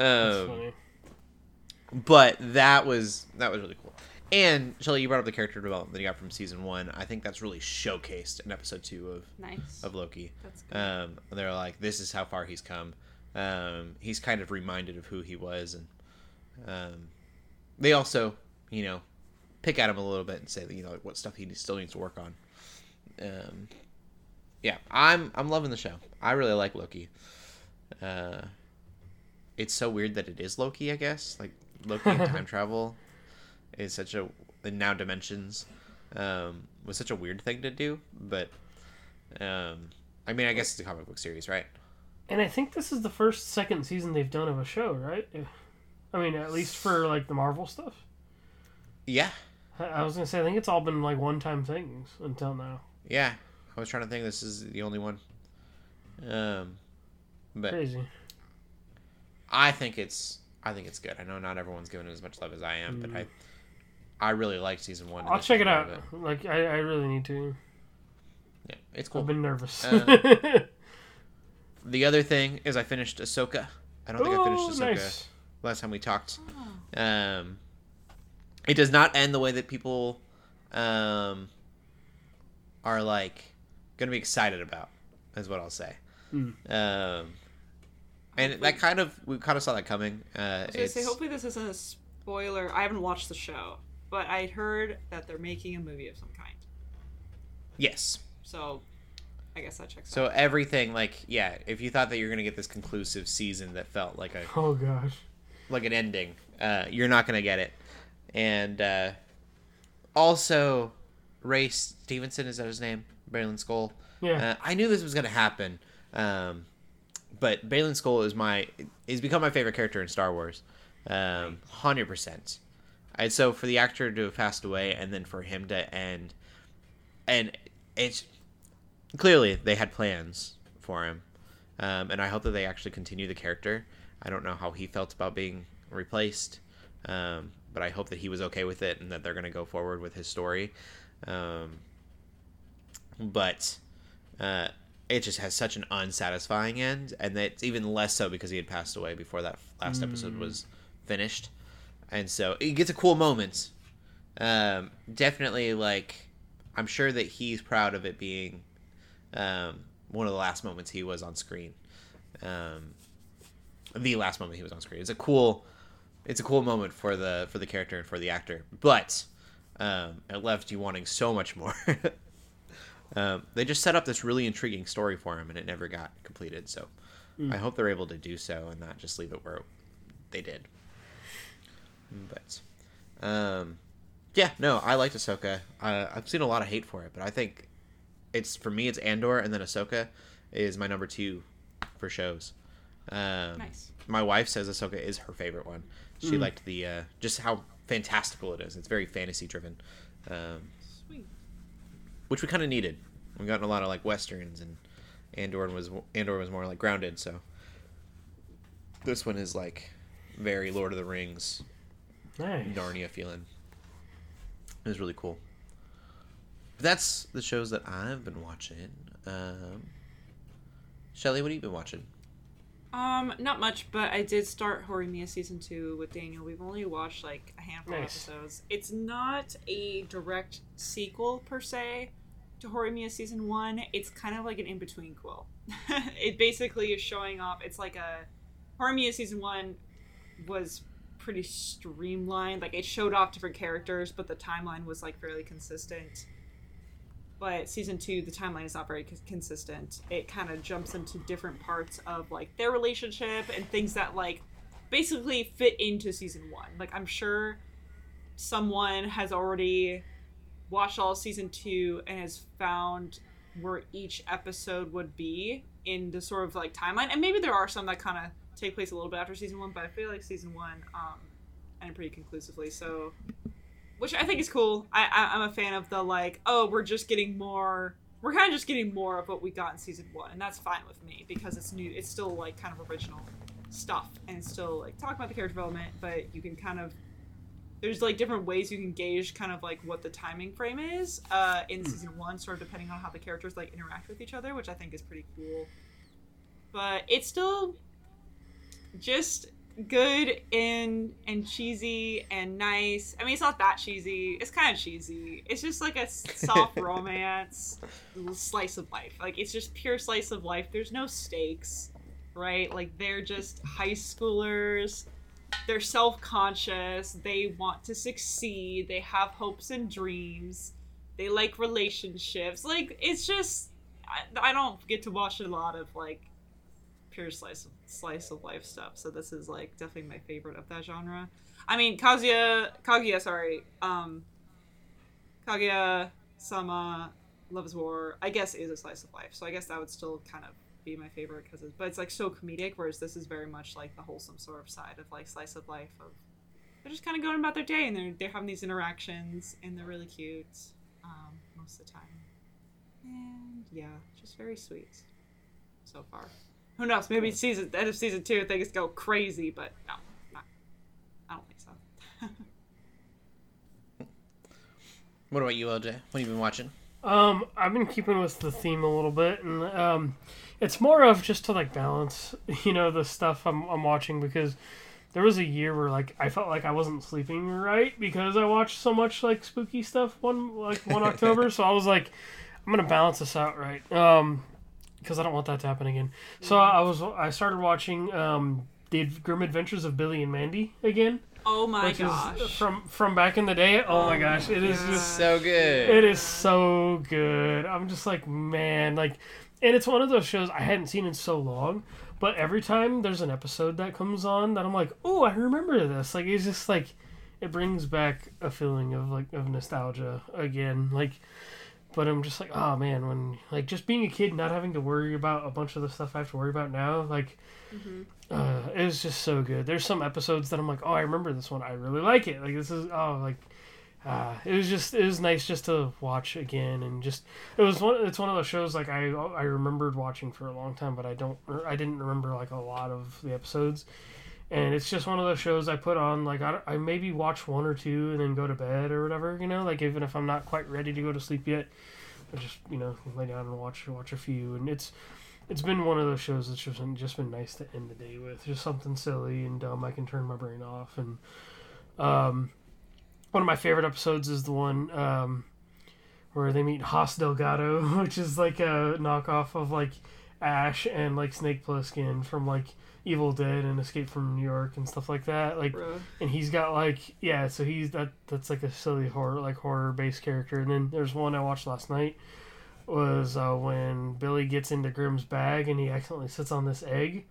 um, funny. but that was that was really cool. And Shelly, you brought up the character development that you got from season one. I think that's really showcased in episode two of Nice. of Loki. That's good. Um, and they're like, this is how far he's come. um, he's kind of reminded of who he was, and um, they also, you know, pick at him a little bit and say that you know what stuff he still needs to work on. Um, yeah, I'm I'm loving the show. I really like Loki. Uh, it's so weird that it is Loki. I guess like Loki and time travel is such a and now dimensions um, was such a weird thing to do, but um, I mean, I guess it's a comic book series, right? And I think this is the first second season they've done of a show, right? I mean, at least for like the Marvel stuff. Yeah, I- I was gonna say I think it's all been like one-time things until now. Yeah. I was trying to think this is the only one. Um, but Crazy. I think it's I think it's good. I know not everyone's giving it as much love as I am, but I I really like season one. I'll check it out. of Like I, I really need to. Yeah, it's cool. I've been nervous. Uh, The other thing is I finished Ahsoka. I don't think I finished Ahsoka nice. last time we talked. Um, it does not end the way that people um, are like going to be excited about. Is what I'll say. Hmm. Um, and that kind of we kind of saw that coming. Uh, I was say, hopefully this isn't a spoiler. I haven't watched the show, but I'd heard that they're making a movie of some kind. yes. So, I guess that checks out. So out. everything like yeah, if you thought that you're gonna get this conclusive season that felt like a Oh gosh. like an ending, uh, you're not gonna get it. And uh, also, Ray Stevenson is that his name? Baylan Skoll. Yeah. Uh, I knew this was gonna happen, um, but Baylan Skoll is my he's become my favorite character in Star Wars, um, hundred percent. And so for the actor to have passed away, and then for him to end, and it's clearly they had plans for him, um, and I hope that they actually continue the character. I don't know how he felt about being replaced, um, but I hope that he was okay with it and that they're going to go forward with his story. Um, but uh, it just has such an unsatisfying end, and that's even less so because he had passed away before that last episode was finished, and so it gets a cool moment. Um, definitely, like I'm sure that he's proud of it being um, one of the last moments he was on screen. Um, the last moment he was on screen. It's a cool, it's a cool moment for the for the character and for the actor, but um, it left you wanting so much more. um, they just set up this really intriguing story for him, and it never got completed. So I hope they're able to do so and not just leave it where they did. But um, yeah, no, I liked Ahsoka. Uh, I've seen a lot of hate for it, but I think it's for me, it's Andor, and then Ahsoka is my number two for shows. Um, Nice. My wife says Ahsoka is her favorite one. She liked the uh, just how fantastical it is. It's very fantasy driven, um, Sweet. which we kind of needed. We've gotten a lot of like westerns, and Andor was Andor was more like grounded. So this one is like very Lord of the Rings, Nice. Narnia feeling. It was really cool. But that's the shows that I've been watching. Um, Shelly, what have you been watching? Um, not much, but I did start Horimiya season two with Daniel. We've only watched like a handful Nice. of episodes. It's not a direct sequel per se to Horimiya season one. It's kind of like an in between quill. it basically is showing off. It's like a Horimiya season one was pretty streamlined. Like it showed off different characters, but the timeline was like fairly consistent. But season two, the timeline is not very cons- consistent. It kind of jumps into different parts of like their relationship and things that like basically fit into season one. Like I'm sure someone has already watched all season two and has found where each episode would be in the sort of like timeline. And maybe there are some that kind of take place a little bit after season one, but I feel like season one um ended pretty conclusively. So which I think is cool. I, I I'm a fan of the like, oh, we're just getting more. We're kind of just getting more of what we got in season one, and that's fine with me because it's new. It's still like kind of original stuff, and still like talk about the character development, but you can kind of there's like different ways you can gauge kind of like what the timing frame is uh, in season one, sort of depending on how the characters like interact with each other, which I think is pretty cool. But it's still just good and and cheesy and nice. I mean, it's not that cheesy. It's kind of cheesy. It's just like a soft romance, slice of life. Like it's just pure slice of life. There's no stakes. right? Like they're just high schoolers. They're self-conscious. They want to succeed. They have hopes and dreams. They like relationships. Like it's just I, I don't get to watch a lot of like pure slice of slice of life stuff. So this is like definitely my favorite of that genre. I mean, Kazuya, Kaguya, sorry, um, Kaguya Sama Love is War. I guess is a slice of life. So I guess that would still kind of be my favorite because but it's like so comedic. Whereas this is very much like the wholesome sort of side of like slice of life of they're just kind of going about their day and they're they're having these interactions and they're really cute um, most of the time. And yeah, just very sweet so far. Who knows? Maybe season end of season two things go crazy, but no, not, I don't think so. What about you, LJ? What have you been watching? Um, I've been keeping with the theme a little bit, and um, it's more of just to like balance, you know, the stuff I'm I'm watching because there was a year where like I felt like I wasn't sleeping right because I watched so much like spooky stuff one like one October, so I was like, I'm gonna balance this out right, um, because I don't want that to happen again. So I was I started watching um the Grim Adventures of Billy and Mandy again, oh my which gosh! is from from back in the day. Oh, my gosh, it is just So good. it is so good. I'm just like, man, like, and it's one of those shows I hadn't seen in so long. But every time there's an episode that comes on, that I'm like, oh, I remember this. Like, it's just like, it brings back a feeling of like of nostalgia again. Like, but I'm just like, oh man, when like just being a kid, not having to worry about a bunch of the stuff I have to worry about now, like. Uh, it was just so good. There's some episodes that I'm like, oh, I remember this one. I really like it. Like this is oh, like uh, it was just it was nice just to watch again and just it was one it's one of those shows like I I remembered watching for a long time but I don't I didn't remember like a lot of the episodes and it's just one of those shows I put on like I, I maybe watch one or two and then go to bed or whatever you know? Like even if I'm not quite ready to go to sleep yet I just you know lay down and watch watch a few. And it's it's been one of those shows that's just been, just been nice to end the day with. Just something silly and dumb I can turn my brain off. And um one of my favorite episodes is the one um, where they meet Hoss Delgado, which is like a knockoff of like Ash and like Snake Plissken from like Evil Dead and Escape from New York and stuff like that. Like, Bruh. and he's got like yeah, so he's that that's like a silly horror like horror based character. And then there's one I watched last night was uh, when Billy gets into Grimm's bag and he accidentally sits on this egg,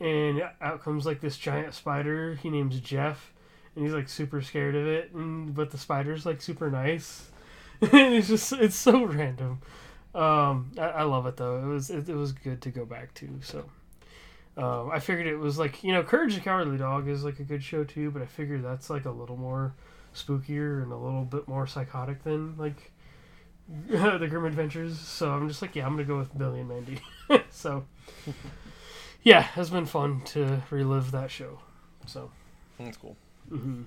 and out comes like this giant spider. He names Jeff and he's like super scared of it and but the spider's like super nice and it's just it's so random um i, I love it though it was it, it was good to go back to so um, I figured it was like you know Courage the Cowardly Dog is like a good show too, but I figured that's like a little more spookier and a little bit more psychotic than like the Grim Adventures. So I'm just like, yeah, I'm gonna go with Billy and Mandy. so yeah, it's been fun to relive that show. So That's cool. mhm.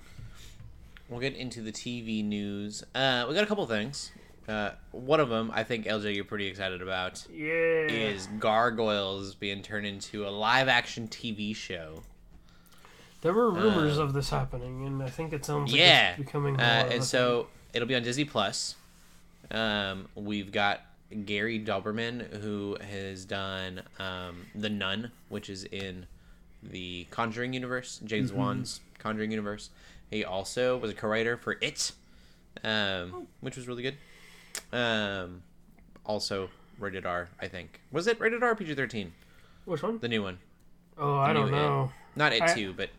We'll get into the TV news. Uh, we got a couple things. Uh, one of them, I think LJ, you're pretty excited about, yeah, is Gargoyles being turned into a live-action TV show. There were rumors of this happening, and I think it sounds like yeah, it's becoming more uh, and so it'll be on Disney Plus. Um, we've got Gary Dauberman who has done um, The Nun, which is in the Conjuring universe, James Mm-hmm. Wan's Conjuring universe. He also was a co-writer for It, um, which was really good. Um, also rated R, I think. Was it rated R PG thirteen? Which one? The new one, Oh, I don't It. know. not It I- two, but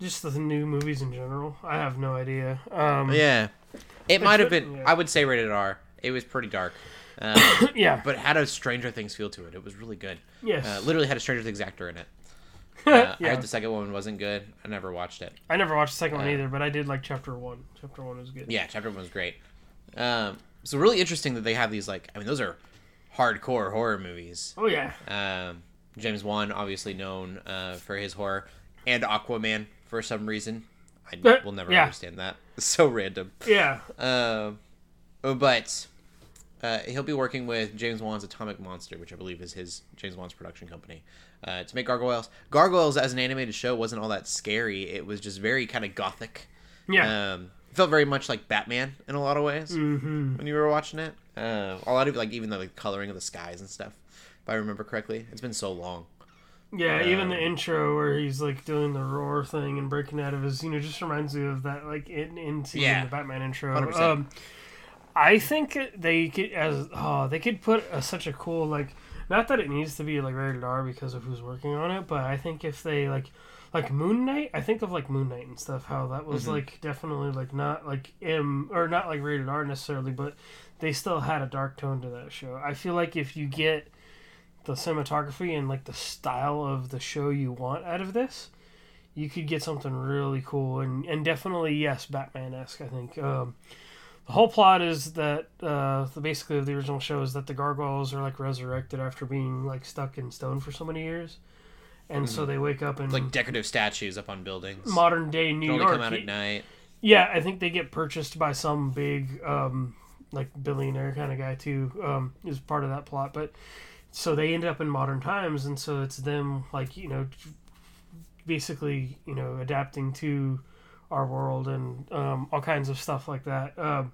Just the new movies in general. I have no idea. Um, yeah, it might have been. yeah. I would say rated R. It was pretty dark. Um, yeah. but had a Stranger Things feel to it. It was really good. yes. Uh, literally had a Stranger Things actor in it. Uh, I heard the second one wasn't good. I never watched it. I never watched the second one uh, either, but I did like chapter one. Chapter one was good. Yeah, chapter one was great. Um, so really interesting that they have these like I mean those are hardcore horror movies. Oh yeah. Um, James Wan obviously known uh, for his horror and Aquaman for some reason. I Uh, will never yeah. understand that. It's so random. Yeah. Um, but uh, he'll be working with James Wan's Atomic Monster, which I believe is his James Wan's production company, uh, to make Gargoyles. Gargoyles as an animated show wasn't all that scary. It was just very kind of gothic. Yeah. Um, it felt very much like Batman in a lot of ways mm-hmm. when you were watching it. Uh, a lot of like even the like, coloring of the skies and stuff, if I remember correctly. It's been so long. Yeah, even the Um, intro where he's like doing the roar thing and breaking out of his, you know, just reminds me of that like in in Yeah. the Batman intro. 100%. Um, I think they could as oh they could put a, such a cool like not that it needs to be like rated R because of who's working on it, but I think if they like like Moon Knight, I think of like Moon Knight and stuff how that was Mhm. like definitely like not like M or not like rated R necessarily, but they still had a dark tone to that show. I feel like if you get the cinematography and like the style of the show you want out of this, you could get something really cool and, and definitely yes, Batman esque. I think um, the whole plot is that uh, the basically the original show is that the gargoyles are like resurrected after being like stuck in stone for so many years, and so they wake up and like decorative statues up on buildings. modern day New York. come out at night. Yeah, I think they get purchased by some big, um, like billionaire kind of guy too. Um, is part of that plot, but so they end up in modern times, and so it's them like you know, basically you know adapting to our world and um, all kinds of stuff like that. Um,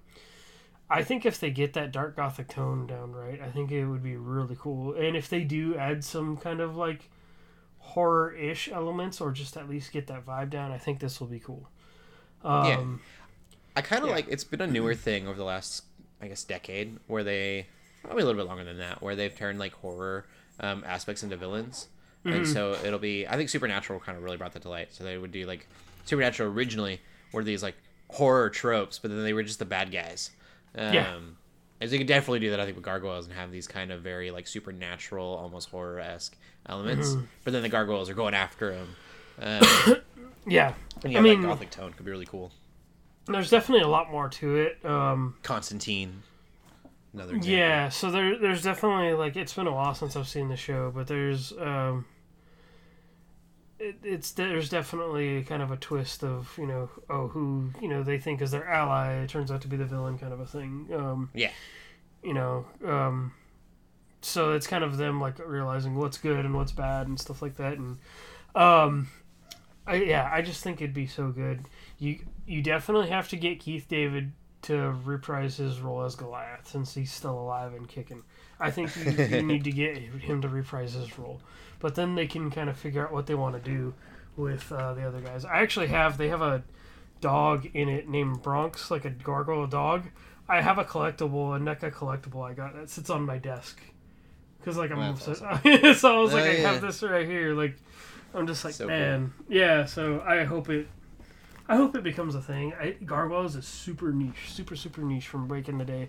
I think if they get that dark gothic tone down right, I think it would be really cool. And if they do add some kind of like horror-ish elements, or just at least get that vibe down, I think this will be cool. Um, I kind of Yeah. like it's been a newer thing over the last, I guess, decade where they probably a little bit longer than that, where they've turned like horror um, aspects into villains, and so it'll be. I think Supernatural kind of really brought that to light. So they would do like Supernatural originally were these like horror tropes, but then they were just the bad guys. Um, Yeah. So you could definitely do that, I think, with gargoyles and have these kind of very like supernatural, almost horror esque elements. But then the gargoyles are going after him. Um, yeah, and you I mean, that gothic tone could be really cool. there's definitely a lot more to it. Um, Constantine, another example. Yeah, so there, there's definitely like it's been a while since I've seen the show, but there's um, it, it's there's definitely kind of a twist of you know oh who you know they think is their ally it turns out to be the villain kind of a thing. Um, Yeah. you know, um, so it's kind of them like realizing what's good and what's bad and stuff like that, and um, I, yeah, I just think it'd be so good. You you definitely have to get Keith David to reprise his role as Goliath since he's still alive and kicking. I think you, you need to get him to reprise his role, but then they can kind of figure out what they want to do with uh, the other guys. I actually have they have a dog in it named Bronx, like a gargoyle dog. I have a collectible, a NECA collectible I got that sits on my desk because like I'm obsessed. so I was like, Oh, I have this right here. Like I'm just like, So man, yeah. So I hope it. I hope it becomes a thing. I, Gargoyles is super niche, super super niche from back in the day.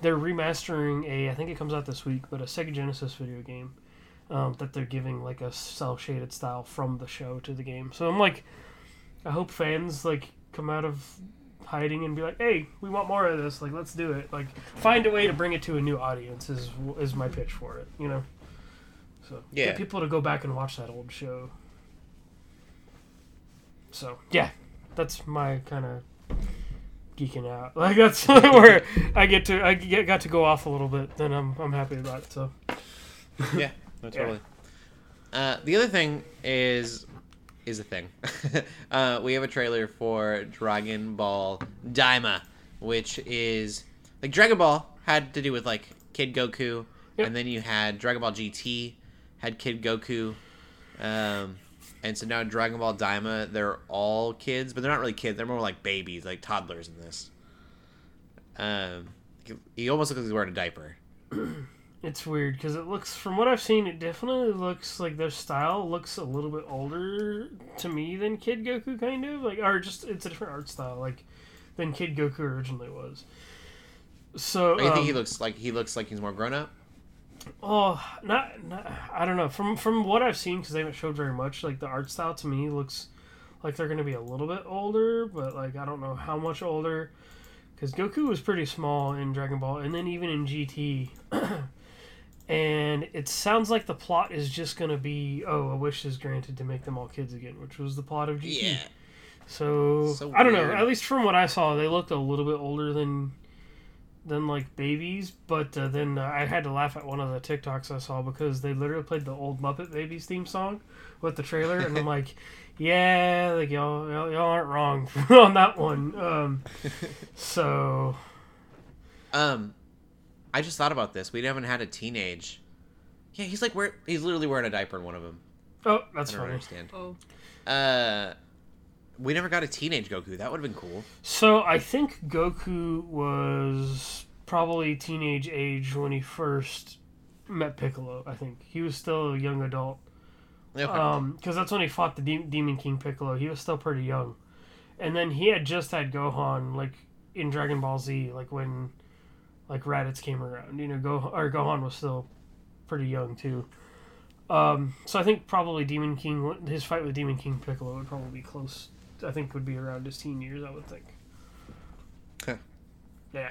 They're remastering a, I think it comes out this week, but a Sega Genesis video game um, that they're giving like a cell shaded style from the show to the game. So I'm like, I hope fans like come out of hiding and be like, hey, we want more of this. Like, let's do it. Like, find a way to bring it to a new audience is is my pitch for it. You know. So Yeah. get people to go back and watch that old show. So yeah, that's my kind of geeking out. Like that's where I get to I get, got to go off a little bit. Then I'm I'm happy about it. So yeah, no, totally. Uh, the other thing is is a thing. uh, we have a trailer for Dragon Ball Daima, which is like Dragon Ball had to do with like Kid Goku, Yep. and then you had Dragon Ball GT had Kid Goku, um, and so now Dragon Ball Daima they're all kids, but they're not really kids. They're more like babies, like toddlers in this. Um, he almost looks like he's wearing a diaper. it's weird because it looks from what I've seen, it definitely looks like their style looks a little bit older to me than Kid Goku, kind of like, or just it's a different art style, like than Kid Goku originally was. So I think he um, looks like he looks like he's more grown up. Oh, not, not I don't know. From from what I've seen, because they haven't showed very much. Like the art style to me looks like they're gonna be a little bit older, but like I don't know how much older. Because Goku was pretty small in Dragon Ball, and then even in GT. and it sounds like the plot is just gonna be, oh, a wish is granted to make them all kids again, which was the plot of GT. So, So I don't know. At least from what I saw, they looked a little bit older than than like babies. But uh, then uh, I had to laugh at one of the TikToks I saw because they literally played the old Muppet Babies theme song with the trailer, and I'm like, yeah, like y'all y'all, y'all aren't wrong on that one. Um, so Um, I just thought about this. We haven't had a teenage. Yeah, he's like wear. He's literally wearing a diaper in one of them. Oh, that's I don't funny. understand. Oh, Uh, we never got a teenage Goku. That would have been cool. So I think Goku was probably teenage age when he first met Piccolo. I think he was still a young adult. Okay. Um, because that's when he fought the De- Demon King Piccolo. He was still pretty young, and then he had just had Gohan like in Dragon Ball Z, like when like Raditz came around. You know, Go or Gohan was still pretty young too. Um, so I think probably Demon King, his fight with Demon King Piccolo would probably be close. I think would be around his teen years. I would think. Okay. Yeah,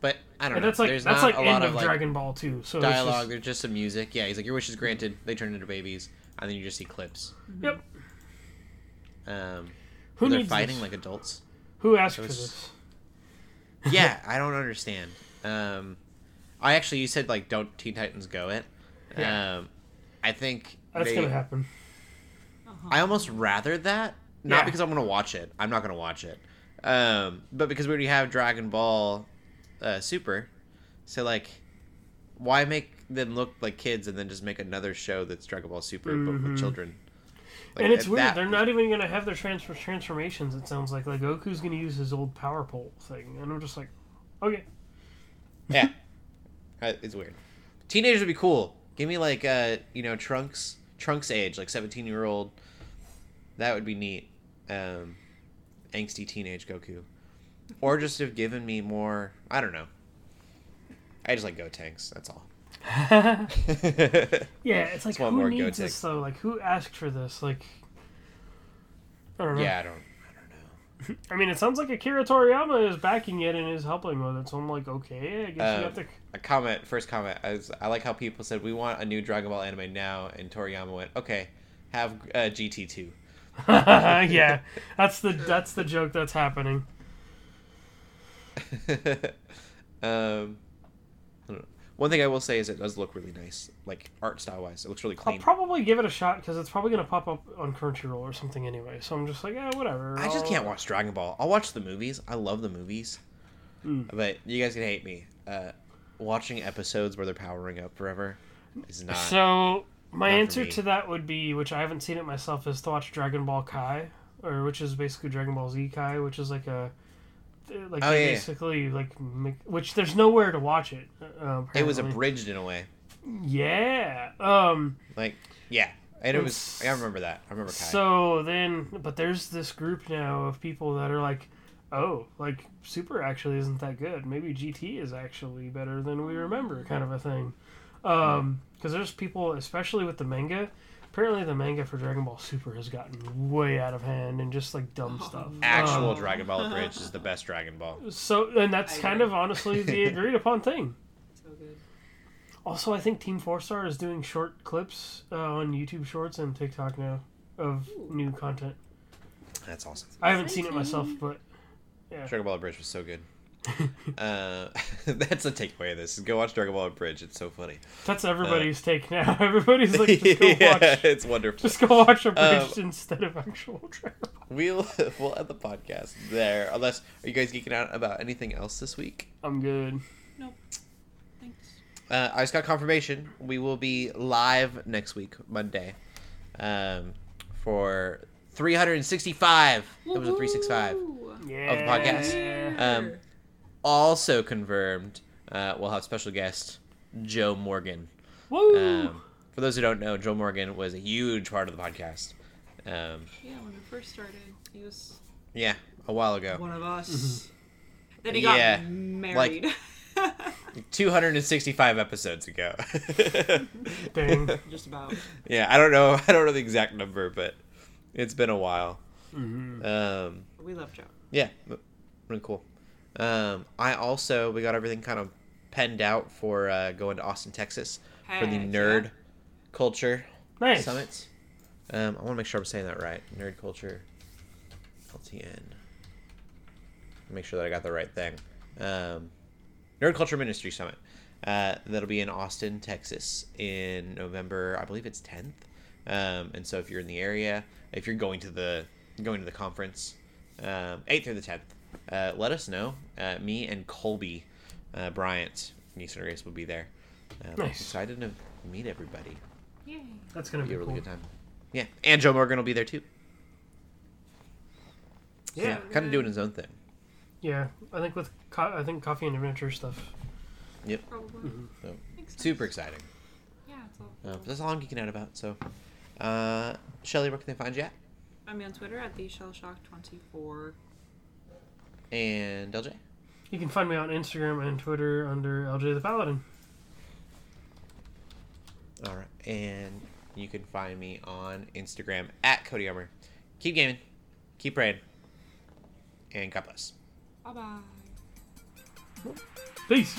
but I don't and know. that's like There's that's not like a lot end of like Dragon Ball too. So dialogue. just- There's just some music. Yeah, he's like, "Your wish is granted." They turn into babies, and then you just see clips. yep. Um, Who they're needs fighting this? like adults. Who asked for Those- this? yeah, I don't understand. Um, I actually, you said like, don't Teen Titans go it. Yeah. Um, I think That's they- gonna happen. uh-huh. I almost rather that, not Yeah. because I'm gonna watch it. I'm not gonna watch it, um, but because we already have Dragon Ball uh, Super, so like, why make them look like kids and then just make another show that's Dragon Ball Super but Mhm. with children? Like, and it's weird. that- They're not even gonna have their transfer transformations. It sounds like like Goku's gonna use his old power pole thing, and I'm just like, okay, Yeah, Uh, it's weird. Teenagers would be cool. Give me like uh, you know, Trunks, Trunks age, like seventeen year old. That would be neat. Um, angsty teenage Goku, or just have given me more. I don't know. I just like Gotenks. That's all. yeah. It's like who more needs Gotenks. this though? Like who asked for this? Like, I don't know. yeah, I don't. I don't know. I mean, it sounds like Akira Toriyama is backing it and is helping with it. So I'm like, okay, I guess Um, you have to. A comment. First comment. I, was, I like how people said we want a new Dragon Ball anime now, and Toriyama went, okay, have uh, GT two. yeah, that's the that's the joke that's happening. um, I don't know. One thing I will say is it does look really nice, like art style wise. It looks really clean. I'll probably give it a shot because it's probably gonna pop up on Crunchyroll or something anyway. So I'm just like, yeah, whatever. I just I'll- can't watch Dragon Ball. I'll watch the movies. I love the movies, Mm. but you guys can hate me. Uh, watching episodes where they're powering up forever is not. So my not answer to that would be, which I haven't seen it myself, is to watch Dragon Ball Kai, or which is basically Dragon Ball Z Kai, which is like a like Oh, they yeah, basically like make, which there's nowhere to watch it. Uh, it was abridged in a way. yeah. Um. Like yeah, and it was. I remember that. I remember Kai. So then, but there's this group now of people that are like, oh, like Super actually isn't that good. Maybe GT is actually better than we remember, kind of a thing. Um, because there's people, especially with the manga. Apparently, the manga for Dragon Ball Super has gotten way out of hand and just like dumb stuff. Actual Um, Dragon Ball Abridged is the best Dragon Ball. So, and that's I kind agree. of honestly the agreed upon thing. so good. Also, I think Team Four Star is doing short clips uh, on YouTube Shorts and TikTok now of new content. That's awesome. I haven't seen it myself, but Dragon Ball Abridged was so good. uh, that's the takeaway of this. Go watch Dragon Ball Abridged. It's so funny. that's everybody's take now. Everybody's like, just go Uh, yeah, watch, it's wonderful. just go watch a Um, bridge instead of actual Dragon Ball. We'll we'll end the podcast there. Unless are you guys geeking out about anything else this week? I'm good. Nope. Thanks. Uh, I just got confirmation. We will be live next week, Monday, um, for 365. It was a 365. Yeah. Of the podcast. Um, Also confirmed, uh, we'll have special guest Joe Morgan. Woo! Um, for those who don't know, Joe Morgan was a huge part of the podcast. Um, yeah, when we first started, he was yeah, a while ago. one of us. Mm-hmm. Then he got Yeah, married. 265 episodes ago. Dang. Just about. yeah, I don't know. I don't know the exact number, but it's been a while. hmm Um, We love Joe. yeah, but really cool. Um, I also we got everything kind of penned out for uh, going to Austin, Texas for the nerd yeah. culture Nice. summit. Um, I want to make sure I'm saying that right. Nerd culture, LTN. Make sure that I got the right thing. Um, Nerd Culture Ministry Summit. Uh, that'll be in Austin, Texas, in November. I believe it's 10th. Um, and so if you're in the area, if you're going to the going to the conference, um, 8th through the 10th, uh, let us know. Uh, me and Colby uh, Bryant from Eastern Race will be there. Um, I'm Nice. excited to meet everybody. Yay. That's gonna be be a really cool. good time. Yeah, and Joe Morgan will be there too. Yeah. kind of doing his own thing. Yeah, I think with co- I think coffee and adventure stuff. Yep. Probably. So Makes sense. super exciting. Yeah, it's all Uh, cool. that's all I'm geeking out about. So, uh, Shelly, where can they find you at? I'm on Twitter at the shellshock24. And LJ. You can find me on Instagram and Twitter under LJ the Paladin. All right, and you can find me on Instagram at Cody Armour. Keep gaming, keep praying, and God bless. Bye bye. Peace.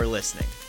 for listening.